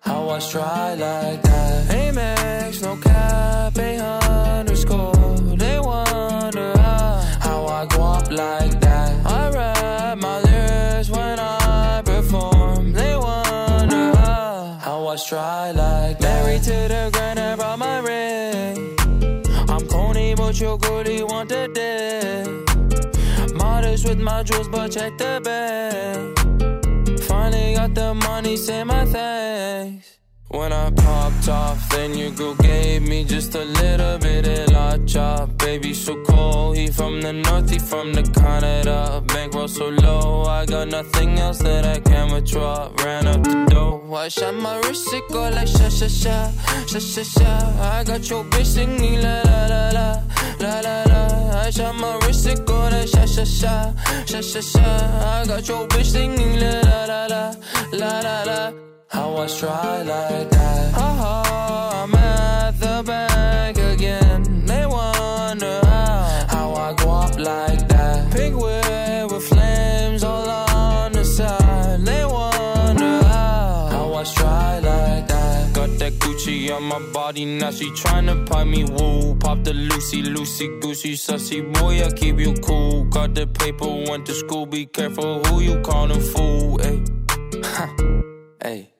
How I try like that? Amex, no cap, a underscore. They wonder how, I go up like that. I rap my lyrics when I perform. They wonder how, I try like that. Married to the grind, I brought my ring. I'm corny, but what your girlie wanted there. Modest with my jewels, but check the bag. Got the money, say my thanks. When I popped off, then your girl gave me just a little bit of la chop. Baby, so cold. He from the north, he from the Canada. Bankroll so low, I got nothing else that I can withdraw. Ran up the dough. I shot my wrist, it go like sha sha sha, sha sha sha. I got your bitch singing la la la la, la la la. I shot my wrist, it go like sha sha sha, sha sha sha. I got your bitch singing la la la la, la la la. I try like that. Oh, On my body, now she tryna pipe me woo. Pop the Lucy, Lucy, Goosey, sussy boy, I keep you cool. Got the paper, went to school, be careful who you callin' fool. Ayy. Hey.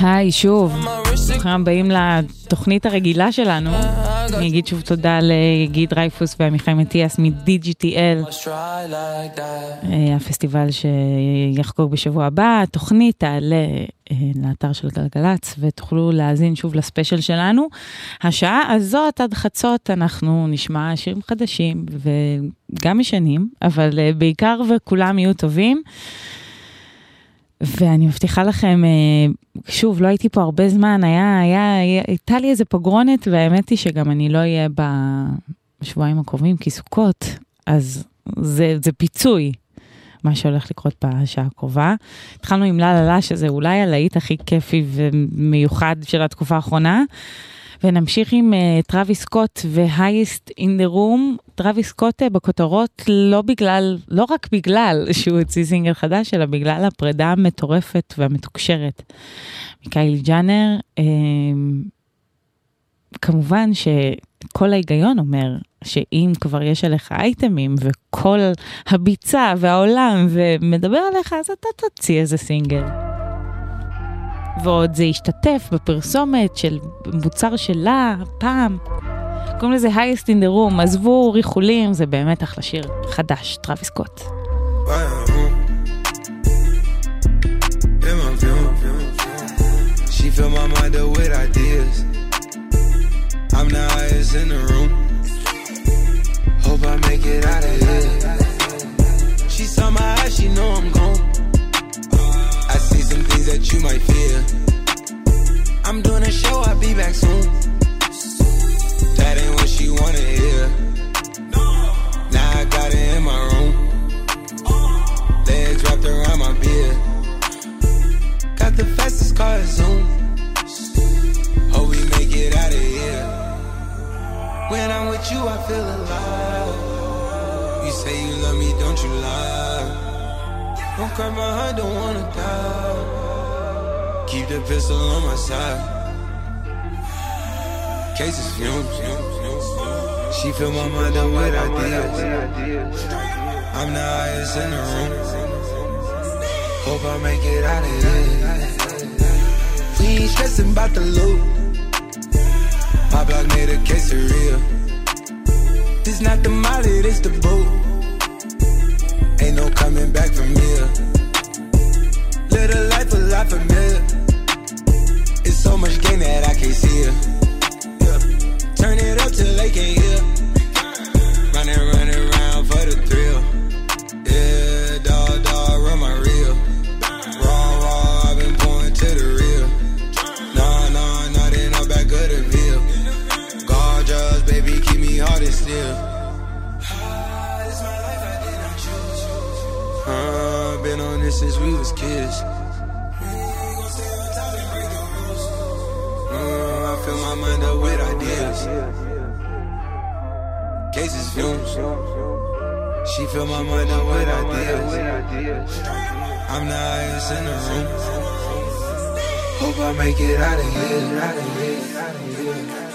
היי, שוב, ברוכים הבאים לתוכנית הרגילה שלנו. אני אגיד שוב תודה לגיל דרייפוס ועמיחי מטיאס מ-DGTL. אה, הפסטיבל שיחגוג בשבוע הבא. התוכנית תעלה אה, לאתר של גלגלצ ותוכלו להאזין שוב לספיישל שלנו. השעה הזאת עד חצות אנחנו נשמע שירים חדשים וגם ישנים, אבל אה, בעיקר וכולם יהיו טובים. ואני מבטיחה לכם, אה, שוב, לא הייתי פה הרבה זמן, היה, היה, הייתה לי איזה פגרונת, והאמת היא שגם אני לא אהיה בשבועיים הקרובים, כי סוכות, אז זה, זה פיצוי, מה שהולך לקרות בשעה הקרובה. התחלנו עם לה לה לה, שזה אולי הלהיט הכי כיפי ומיוחד של התקופה האחרונה. ונמשיך עם אה, טרוויס סקוט ו Highest in the Room. טרוויס סקוט אה, בכותרות לא בגלל, לא רק בגלל שהוא הוציא סינגל חדש, אלא בגלל הפרידה המטורפת והמתוקשרת מקיילי ג'אנר. אה, כמובן שכל ההיגיון אומר שאם כבר יש עליך אייטמים וכל הביצה והעולם ומדבר עליך, אז אתה תוציא איזה סינגל. ועוד זה השתתף בפרסומת של מוצר שלה, פעם. קוראים לזה highest in the room, עזבו ריחולים, זה באמת אחלה שיר חדש, of here. She saw my eyes, she know I'm gone. Things that you might fear. I'm doing a show, I'll be back soon. That ain't what she wanna hear. Now I got it in my room. Legs wrapped around my beard. Got the fastest car Zoom. Hope we make it out of here. When I'm with you, I feel alive. You say you love me, don't you lie? Don't cry my heart, don't wanna die. Keep the pistol on my side. Cases fumes. She fill my mind up with ideas. I'm the highest in the room. Hope I make it out of here. We ain't stressing about the loot. My block made a quesadilla. This not the molly, this the boot. Ain't no coming back from here. A life a lot familiar. So much gain that I can't see it. Yeah. Turn it up till they can't hear. Running, running around for the thrill. Yeah, dog, dog, run my reel. Raw, raw, I've been pouring to the real. Nah, nah, nah, they not back of the veil. Gorgeous, baby, keep me hard and still. How is my life I did not choose? Uh, been on this since we was kids. Uh, I fill my mind up with ideas. Cases fumes. She fill my mind up with ideas. I'm the highest in the room. Hope I make it out of here, out of here, out of here.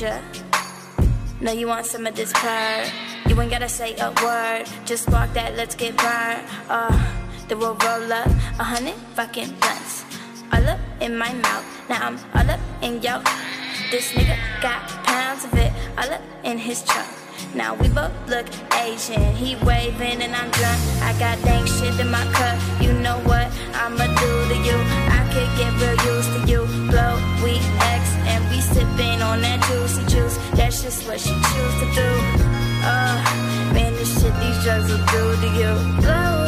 Doja. Know you want some of this purr. You ain't gotta say a word. Just spark that, let's get burned. Uh, the roll roll up. A hundred fucking blunts. All up in my mouth. Now I'm all up in yo. This nigga got pounds of it. All up in his trunk. Now we both look Asian. He waving and I'm drunk. I got dank shit in my cup. You know what I'ma do to you? I could get real used to you. Blow, we X, and we sipping on that juicy juice. That's just what she choose to do. Uh, man, this shit these drugs will do to you. Blow,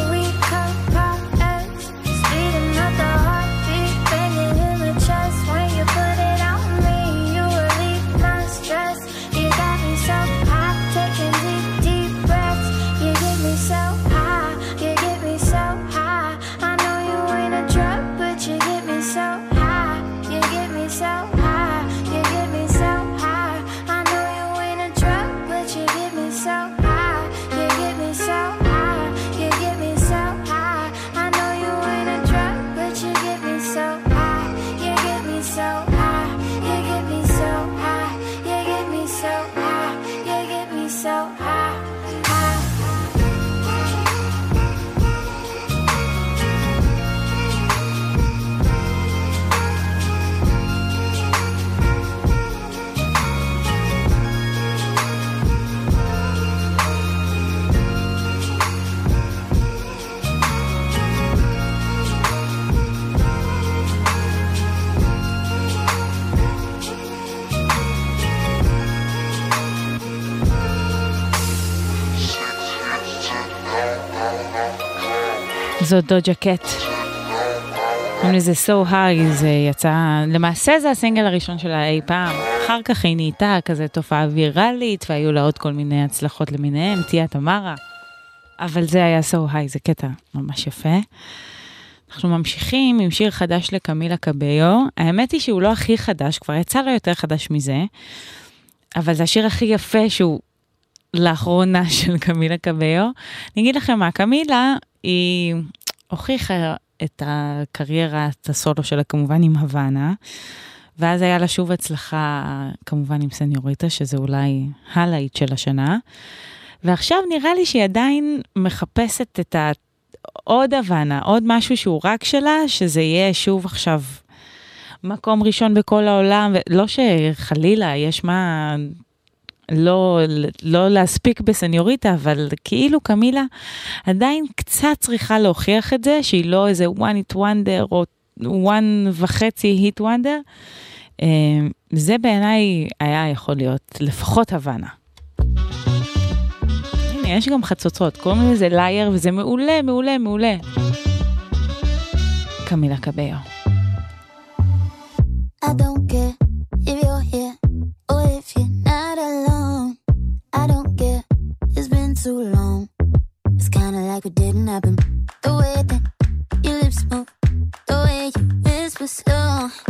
זאת דוג'ה קט. קוראים לזה So High, זה יצא, למעשה זה הסינגל הראשון שלה אי פעם. אחר כך היא נהייתה כזה תופעה ויראלית, והיו לה עוד כל מיני הצלחות למיניהם, תיה תמרה. אבל זה היה So High, זה קטע ממש יפה. אנחנו ממשיכים עם שיר חדש לקמילה קביו. האמת היא שהוא לא הכי חדש, כבר יצא לו יותר חדש מזה, אבל זה השיר הכי יפה שהוא לאחרונה של קמילה קביו. אני אגיד לכם מה, קמילה היא הוכיחה את הקריירת הסולו שלה כמובן עם הוואנה, ואז היה לה שוב הצלחה כמובן עם סניוריטה, שזה אולי הלהיט של השנה. ועכשיו נראה לי שהיא עדיין מחפשת את ה... עוד הוואנה, עוד משהו שהוא רק שלה, שזה יהיה שוב עכשיו מקום ראשון בכל העולם, ולא שחלילה יש מה לא, לא להספיק בסניוריטה, אבל כאילו קמילה עדיין קצת צריכה להוכיח את זה, שהיא לא איזה one it wonder או one וחצי hit wonder. אמ, זה בעיניי היה יכול להיות לפחות הבנה. הנה, יש גם חצוצות, קוראים לזה לייר, וזה מעולה, מעולה, מעולה. קמילה קביו. I don't care. like it didn't happen. The way that your lips move, the way you whisper slow.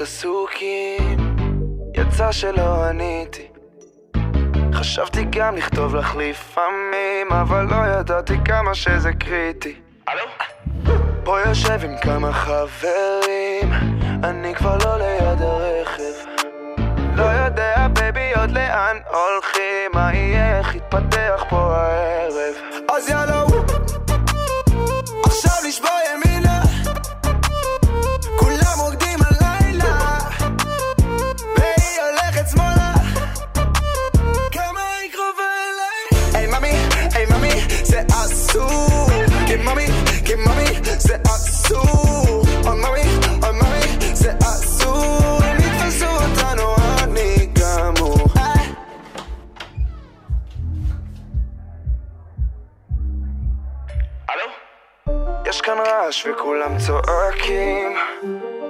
קצת עסוקים, יצא שלא עניתי. חשבתי גם לכתוב לך לפעמים, אבל לא ידעתי כמה שזה קריטי. הלו? פה יושב עם כמה חברים, אני כבר לא ליד הרכב. לא יודע, baby, עוד לאן הולכים, מה יהיה, איך יתפתח פה כאן רעש וכולם צועקים.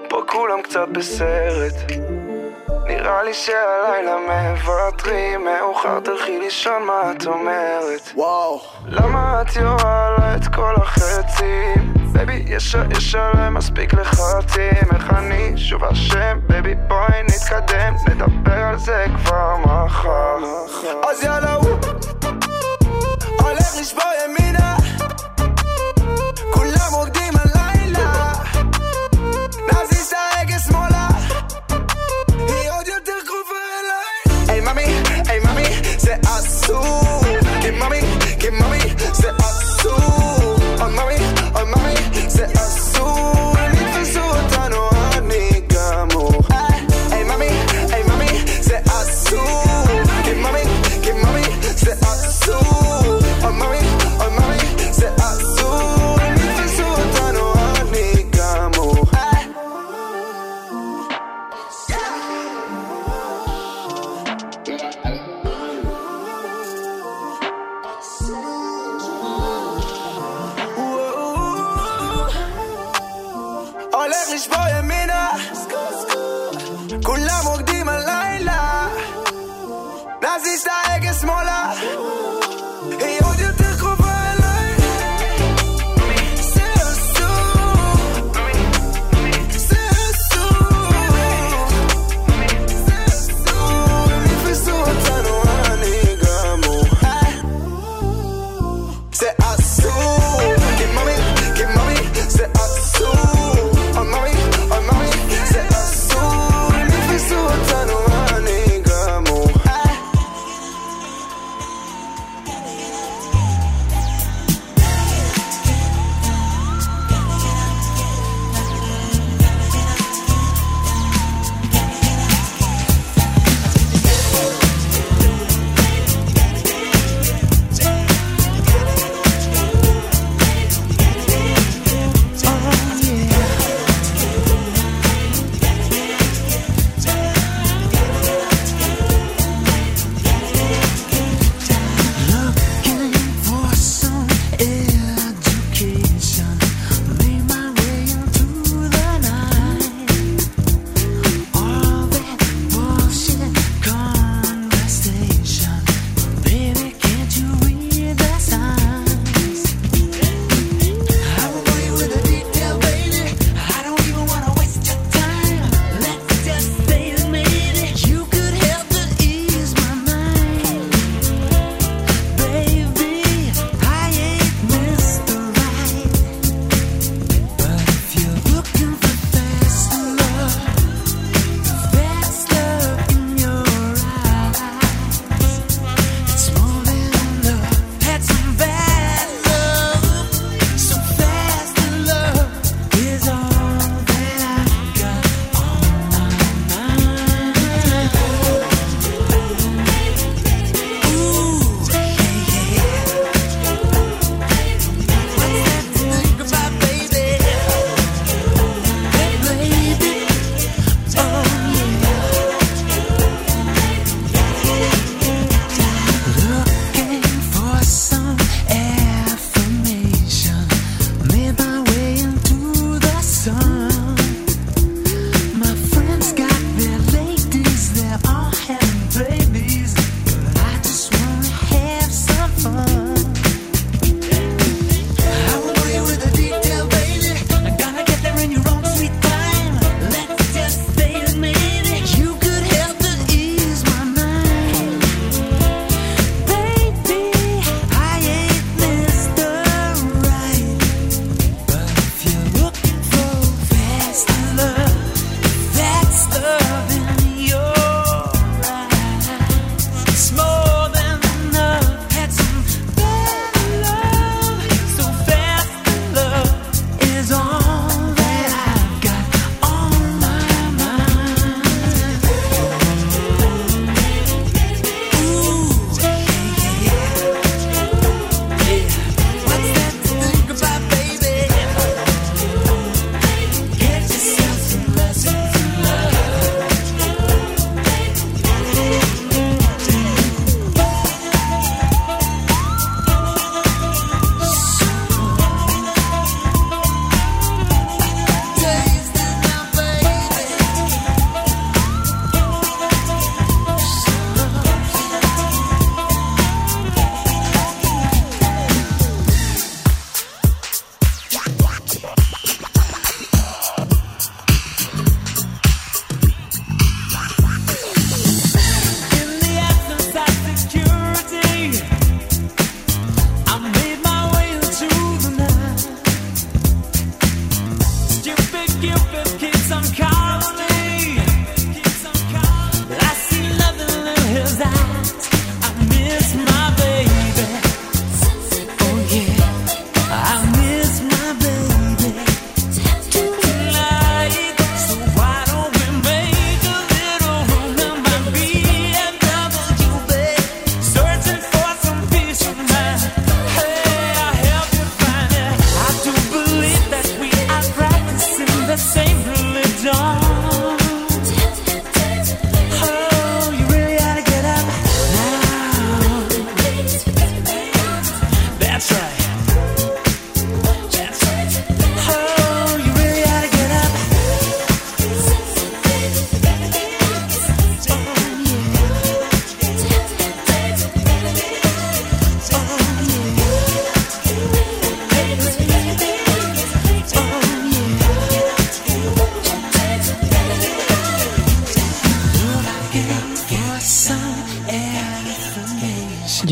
פה כולם קצת בסרט. נראה לי שהלילה מוותרים. מאוחר תלכי לישון מה את אומרת? וואו. למה את יורה לה את כל החצים? baby יש שלם מספיק לחרטים, איך אני שוב אשם? baby בואי נתקדם. נדבר על זה כבר מחר. אז יאללה הוא הולך לשבור ימינה. too.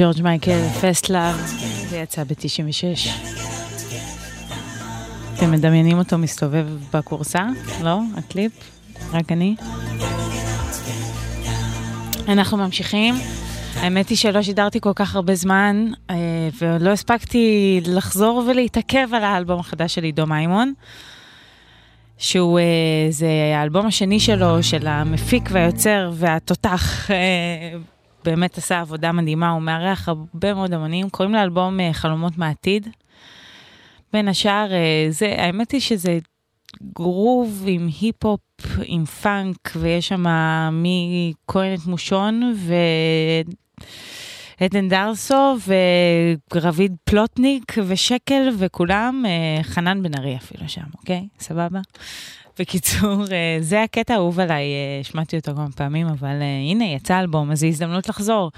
ג'ורג' מייקל, Fastlove, זה יצא ב-96. אתם מדמיינים אותו מסתובב בכורסה? לא? הקליפ? רק אני? אנחנו ממשיכים. האמת היא שלא שידרתי כל כך הרבה זמן, אה, ולא הספקתי לחזור ולהתעכב על האלבום החדש של עידו מימון, שהוא, אה, זה האלבום השני שלו, של המפיק והיוצר והתותח. באמת עשה עבודה מדהימה, הוא מארח הרבה מאוד אמנים, קוראים לאלבום אה, חלומות מעתיד. בין השאר, אה, זה, האמת היא שזה גרוב עם היפ-הופ, עם פאנק, ויש שם מכהן את מושון ועדן דרסו ורביד פלוטניק ושקל וכולם, אה, חנן בן ארי אפילו שם, אוקיי? סבבה? בקיצור, אה, זה הקטע האהוב עליי, אה, שמעתי אותו כמה פעמים, אבל אה, הנה, יצא אלבום, אז זו הזדמנות לחזור.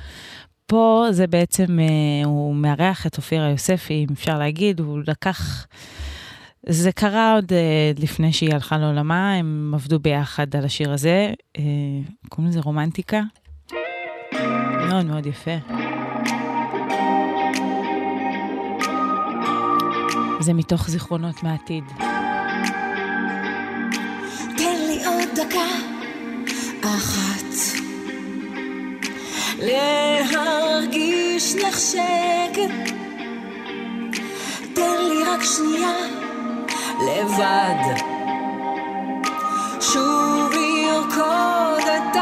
פה זה בעצם, הוא מארח את אופירה יוספי, אם אפשר להגיד, הוא לקח... זה קרה עוד לפני שהיא הלכה לעולמה, הם עבדו ביחד על השיר הזה, קוראים לזה רומנטיקה. מאוד מאוד יפה. זה מתוך זיכרונות מהעתיד. דקה אחת. להרגיש נחשקת תן לי רק שנייה לבד. שוב ירקוד את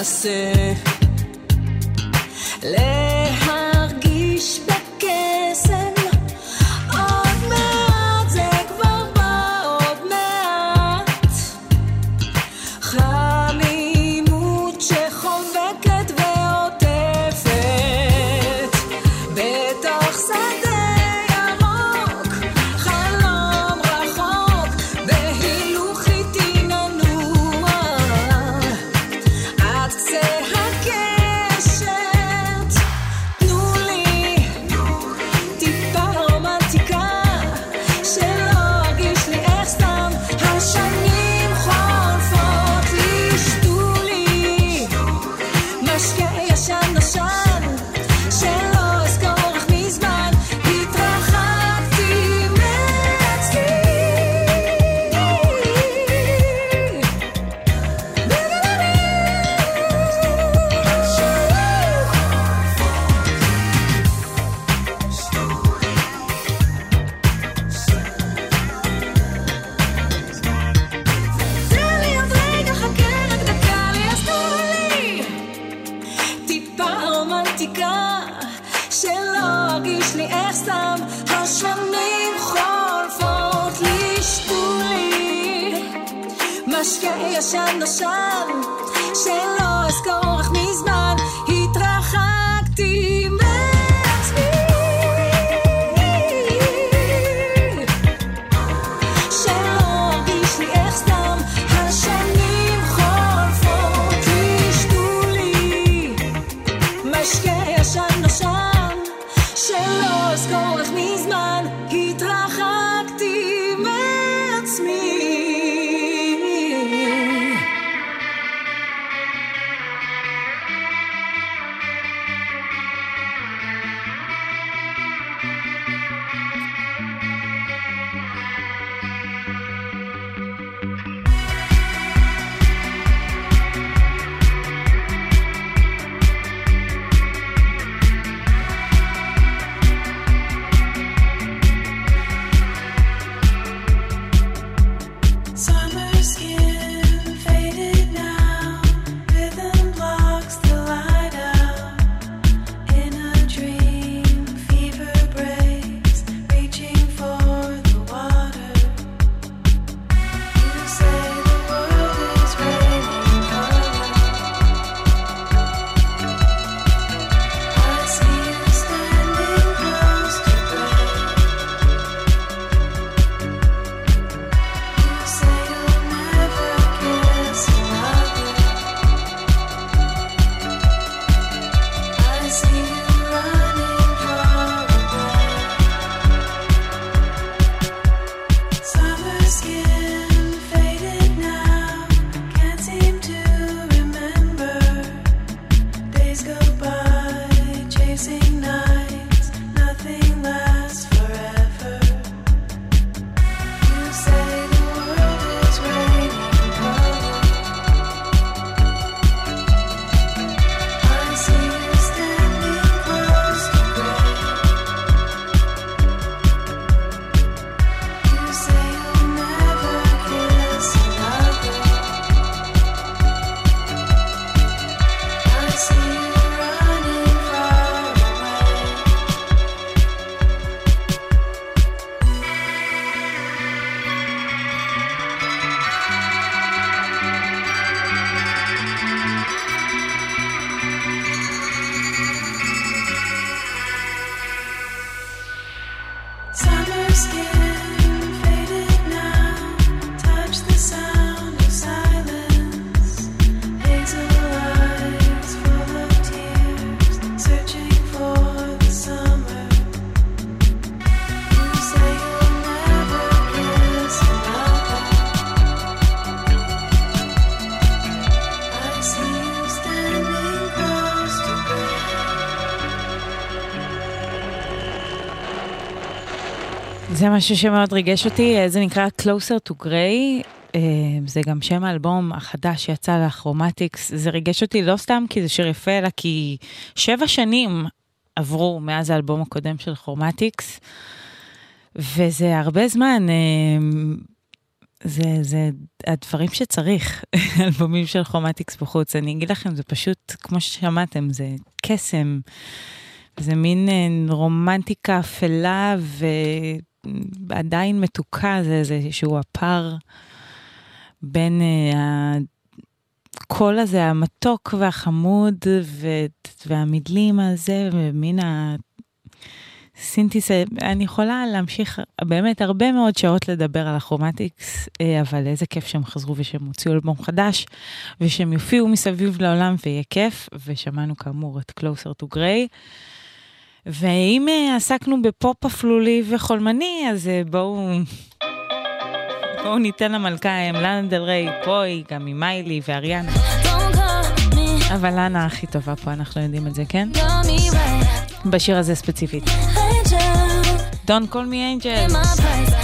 אחד, משהו שמאוד ריגש אותי, אה, זה נקרא Closer to Gray, אה, זה גם שם האלבום החדש שיצא לך, זה ריגש אותי לא סתם כי זה שיר יפה, אלא כי שבע שנים עברו מאז האלבום הקודם של כרומטיקס, וזה הרבה זמן, אה, זה, זה הדברים שצריך, אלבומים של כרומטיקס בחוץ. אני אגיד לכם, זה פשוט, כמו ששמעתם, זה קסם. זה מין רומנטיקה אפלה ו... עדיין מתוקה, זה איזה שהוא הפער בין אה, הקול הזה המתוק והחמוד ו, והמידלים הזה, ומין הסינתיס, אני יכולה להמשיך באמת הרבה מאוד שעות לדבר על הכרומטיקס, אה, אבל איזה כיף שהם חזרו ושהם הוציאו אלבום חדש, ושהם יופיעו מסביב לעולם ויהיה כיף, ושמענו כאמור את Closer to Gray. ואם אה, עסקנו בפופ אפלולי וחולמני, אז אה, בואו... בואו ניתן למלכה, אה, הם לנדל ריי, פה היא גם עם מיילי ואריאנה. אבל לאנה הכי טובה פה, אנחנו יודעים את זה, כן? בשיר הזה ספציפית. Don't call me angel.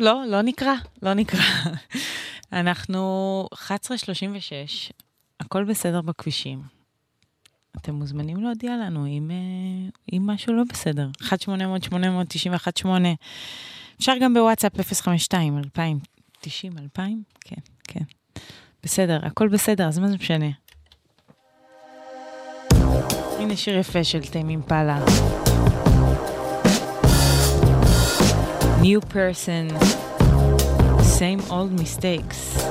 לא, לא נקרא, לא נקרא. אנחנו 11:36, הכל בסדר בכבישים. אתם מוזמנים להודיע לנו אם, אה, אם משהו לא בסדר. 1-800-891-8. אפשר גם בוואטסאפ 052-2090-2000? כן, כן. בסדר, הכל בסדר, אז מה זה משנה? הנה שיר יפה של תימים פאלה. New person, same old mistakes.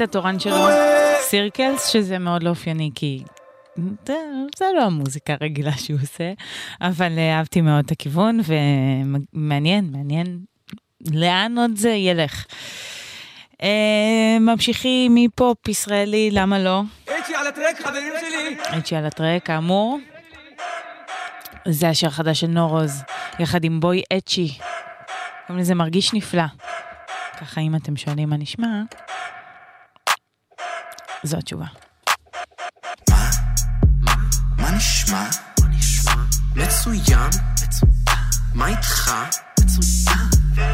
הלהיט התורן שלו, סירקלס, שזה מאוד לא אופייני, כי זה, לא המוזיקה הרגילה שהוא עושה, אבל אה, אהבתי מאוד את הכיוון, ומעניין, מעניין לאן עוד זה ילך. אה, ממשיכים מפופ ישראלי, למה לא? איצ'י על הטרק, חברים שלי! הייתי על הטרק, כאמור. זה השיר החדש של נורוז, יחד עם בוי אצ'י. קוראים לזה מרגיש נפלא. ככה אם אתם שואלים מה נשמע, זו התשובה. מה נשמע? מצוין. מה איתך?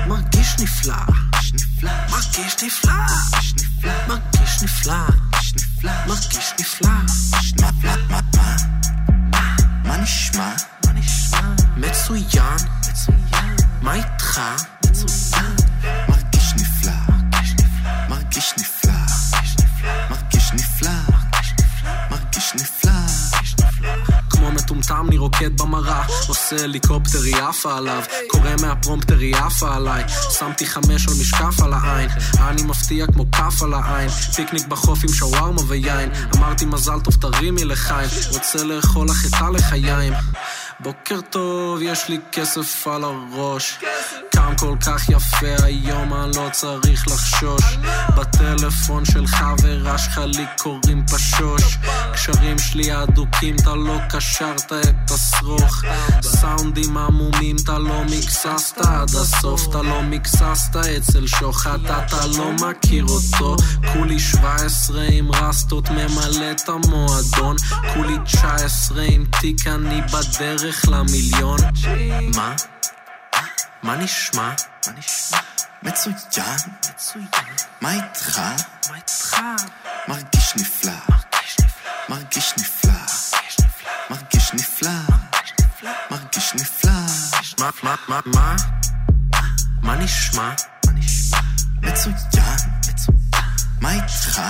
מרגיש נפלא. מרגיש נפלא. מרגיש נפלא. מרגיש נפלא. מה נשמע? מצוין. מה איתך? מצוין. מטומטם אני רוקד במראה עושה הליקופטר היא עפה עליו קורא מהפרומפטר היא עפה עליי. שמתי חמש על משקף על העין אני מפתיע כמו כף על העין. פיקניק בחוף עם שווארמה ויין אמרתי מזל טוב תרימי לחיים רוצה לאכול החיטה לחיים. בוקר טוב, יש לי כסף על הראש. קם כל כך יפה היום, אני לא צריך לחשוש. בטלפון של חברה שלך לי קוראים פשוש. קשרים שלי הדוקים, אתה לא קשרת את השרוך סאונדים עמומים, אתה לא מקססת עד הסוף אתה לא מקססת אצל שוחט, אתה לא מכיר אותו כולי 17 עם רסטות ממלא את המועדון כולי 19 עם תיק, אני בדרך למיליון מה? מה נשמע? מה נשמע? מצוין. מה איתך? מה איתך? מרגיש נפלא. מרגיש נפלא. מרגיש נפלא. מרגיש נפלא. מה, מה, מה, מה? מה נשמע? מצוין. מה איתך?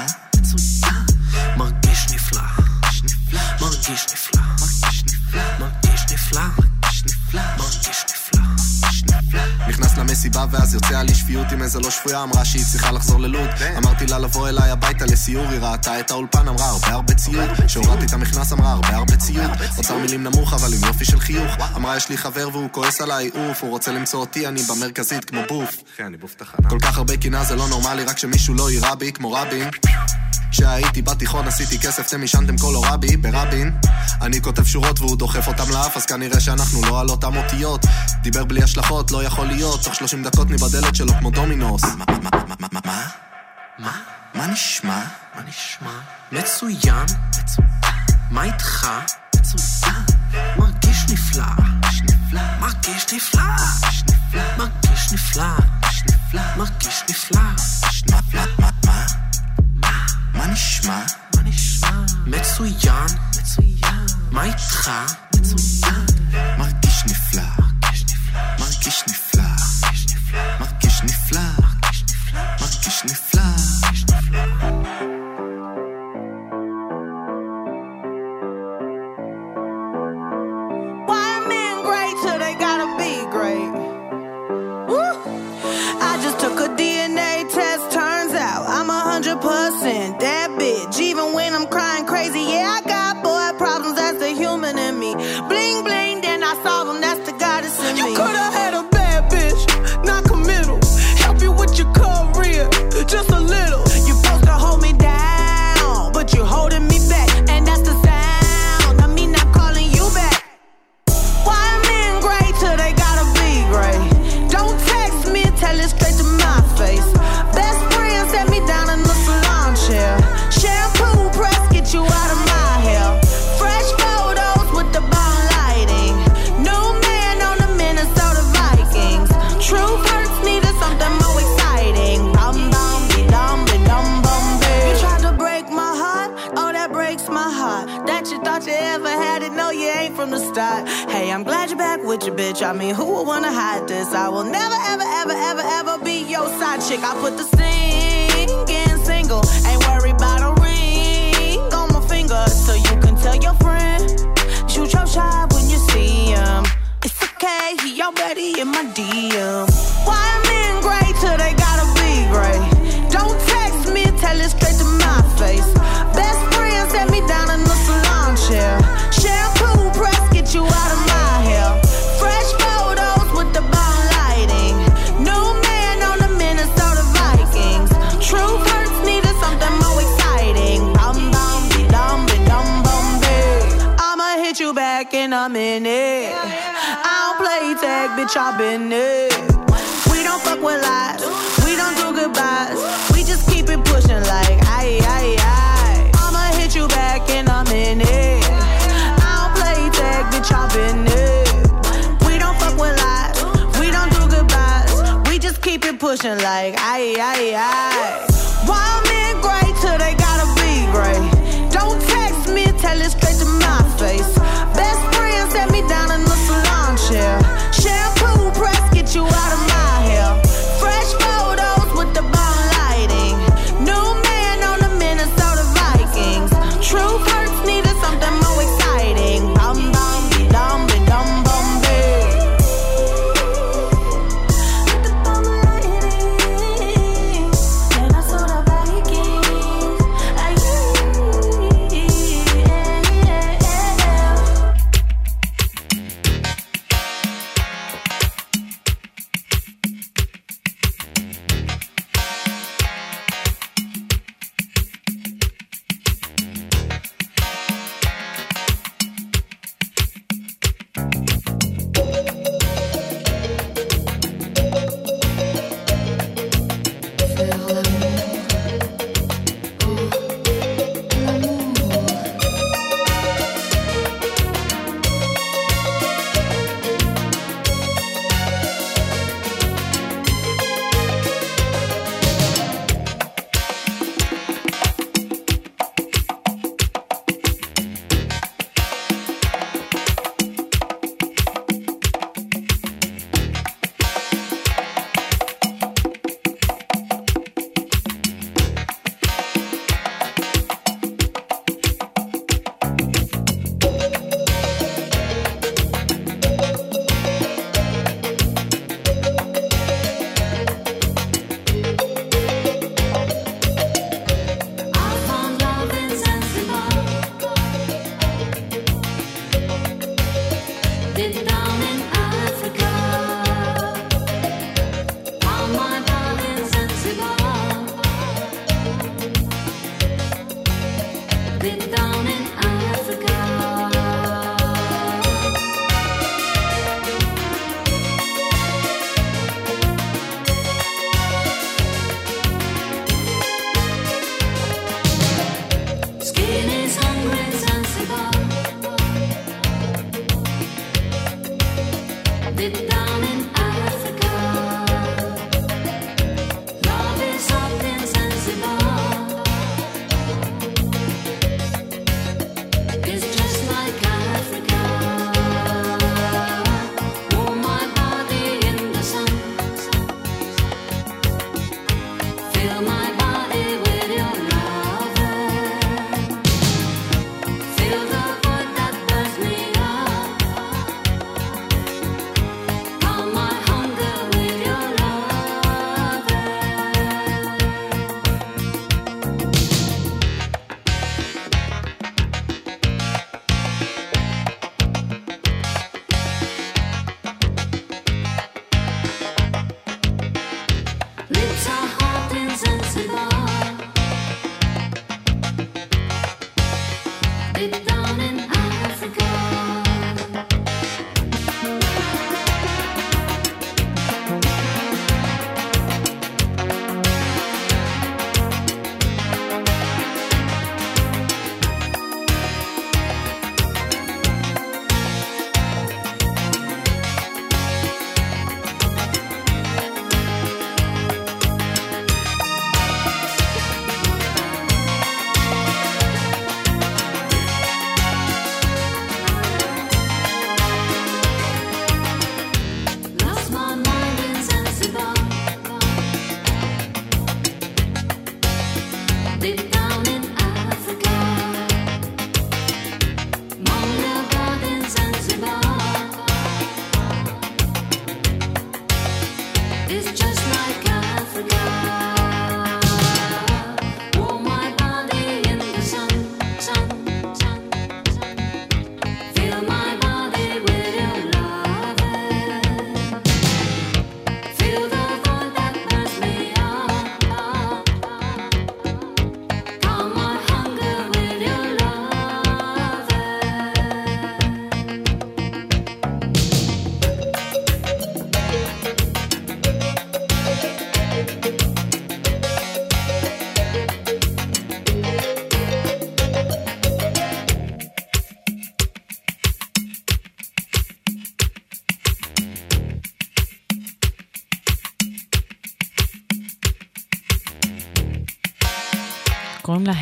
מרגיש נפלא. מרגיש נפלא. מרגיש נפלא. נכנס למסיבה ואז יוצא על אי שפיות עם איזה לא שפויה אמרה שהיא צריכה לחזור ללוד. אמרתי לה לבוא אליי הביתה לסיור היא ראתה את האולפן אמרה הרבה הרבה ציוד שהורדתי את המכנס אמרה הרבה הרבה ציוד אוצר מילים נמוך אבל עם יופי של חיוך. אמרה יש לי חבר והוא כועס עליי. אוף הוא רוצה למצוא אותי אני במרכזית כמו בוף. תחנה. כל כך הרבה קנאה זה לא נורמלי רק שמישהו לא יירה בי כמו רבין. כשהייתי בתיכון עשיתי כסף, אתם עישנתם כל הורבי ברבין. אני כותב שורות והוא דוחף אותם לאף אז כנראה שאנחנו לא על אותם אותיות. דיבר בלי השלכות, לא יכול להיות תוך 30 דקות מבדלת שלו כמו דומינוס מה? מה נשמע? מה נשמע? מצוין. מה איתך? מצוין. מרגיש נפלא. מרגיש נפלא. מרגיש נפלא. מרגיש נפלא. מה נשמע? מה נשמע? מצוין. מה איתך?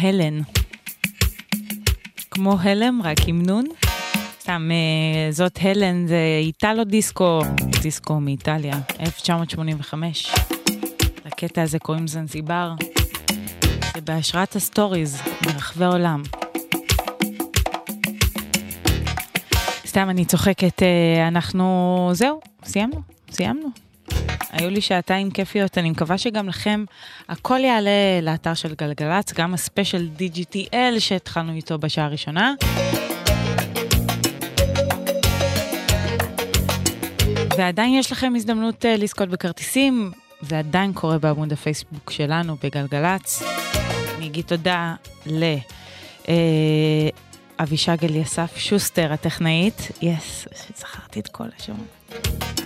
הלן. כמו הלם, רק עם נון. סתם, אה, זאת הלן, זה Italo disco, דיסקו מאיטליה, 1985. לקטע הזה קוראים זנזיבר. זה בהשראת הסטוריז מרחבי העולם. סתם, אני צוחקת, אה, אנחנו... זהו, סיימנו, סיימנו. היו לי שעתיים כיפיות, אני מקווה שגם לכם הכל יעלה לאתר של גלגלצ, גם הספיישל DGTL שהתחלנו איתו בשעה הראשונה. ועדיין יש לכם הזדמנות אה, לזכות בכרטיסים, זה עדיין קורה בעמוד הפייסבוק שלנו בגלגלצ. אני אגיד תודה לאבישג אליסף שוסטר הטכנאית, יס, זכרתי את כל השמות.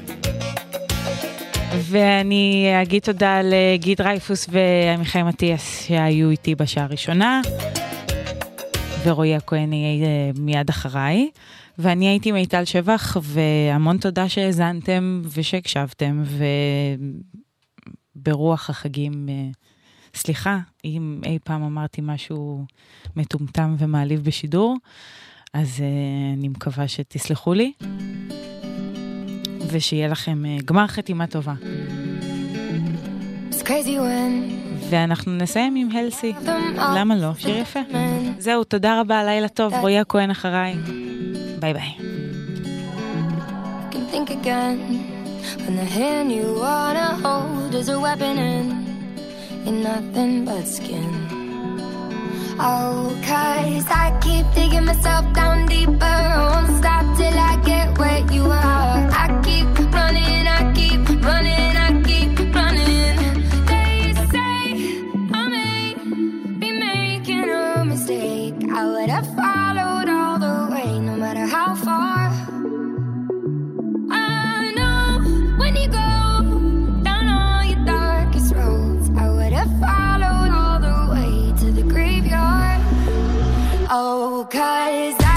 ואני אגיד תודה לגיל דרייפוס ועמיחי מטיאס שהיו איתי בשעה הראשונה, ורועי הכהן יהיה אה, מיד אחריי. ואני הייתי מיטל שבח, והמון תודה שהאזנתם ושהקשבתם, וברוח החגים, אה, סליחה, אם אי פעם אמרתי משהו מטומטם ומעליב בשידור, אז אה, אני מקווה שתסלחו לי. ושיהיה לכם אה, גמר חתימה טובה. It's crazy when ואנחנו נסיים עם הלסי. למה לא? שיר יפה. זהו, תודה רבה, לילה טוב. רועי הכהן אחריי. ביי ביי. you can think again when the hand you wanna hold is a weapon and you're nothing but skin. Oh, cause I keep digging myself down deeper. I won't stop till I get where you are. Cause I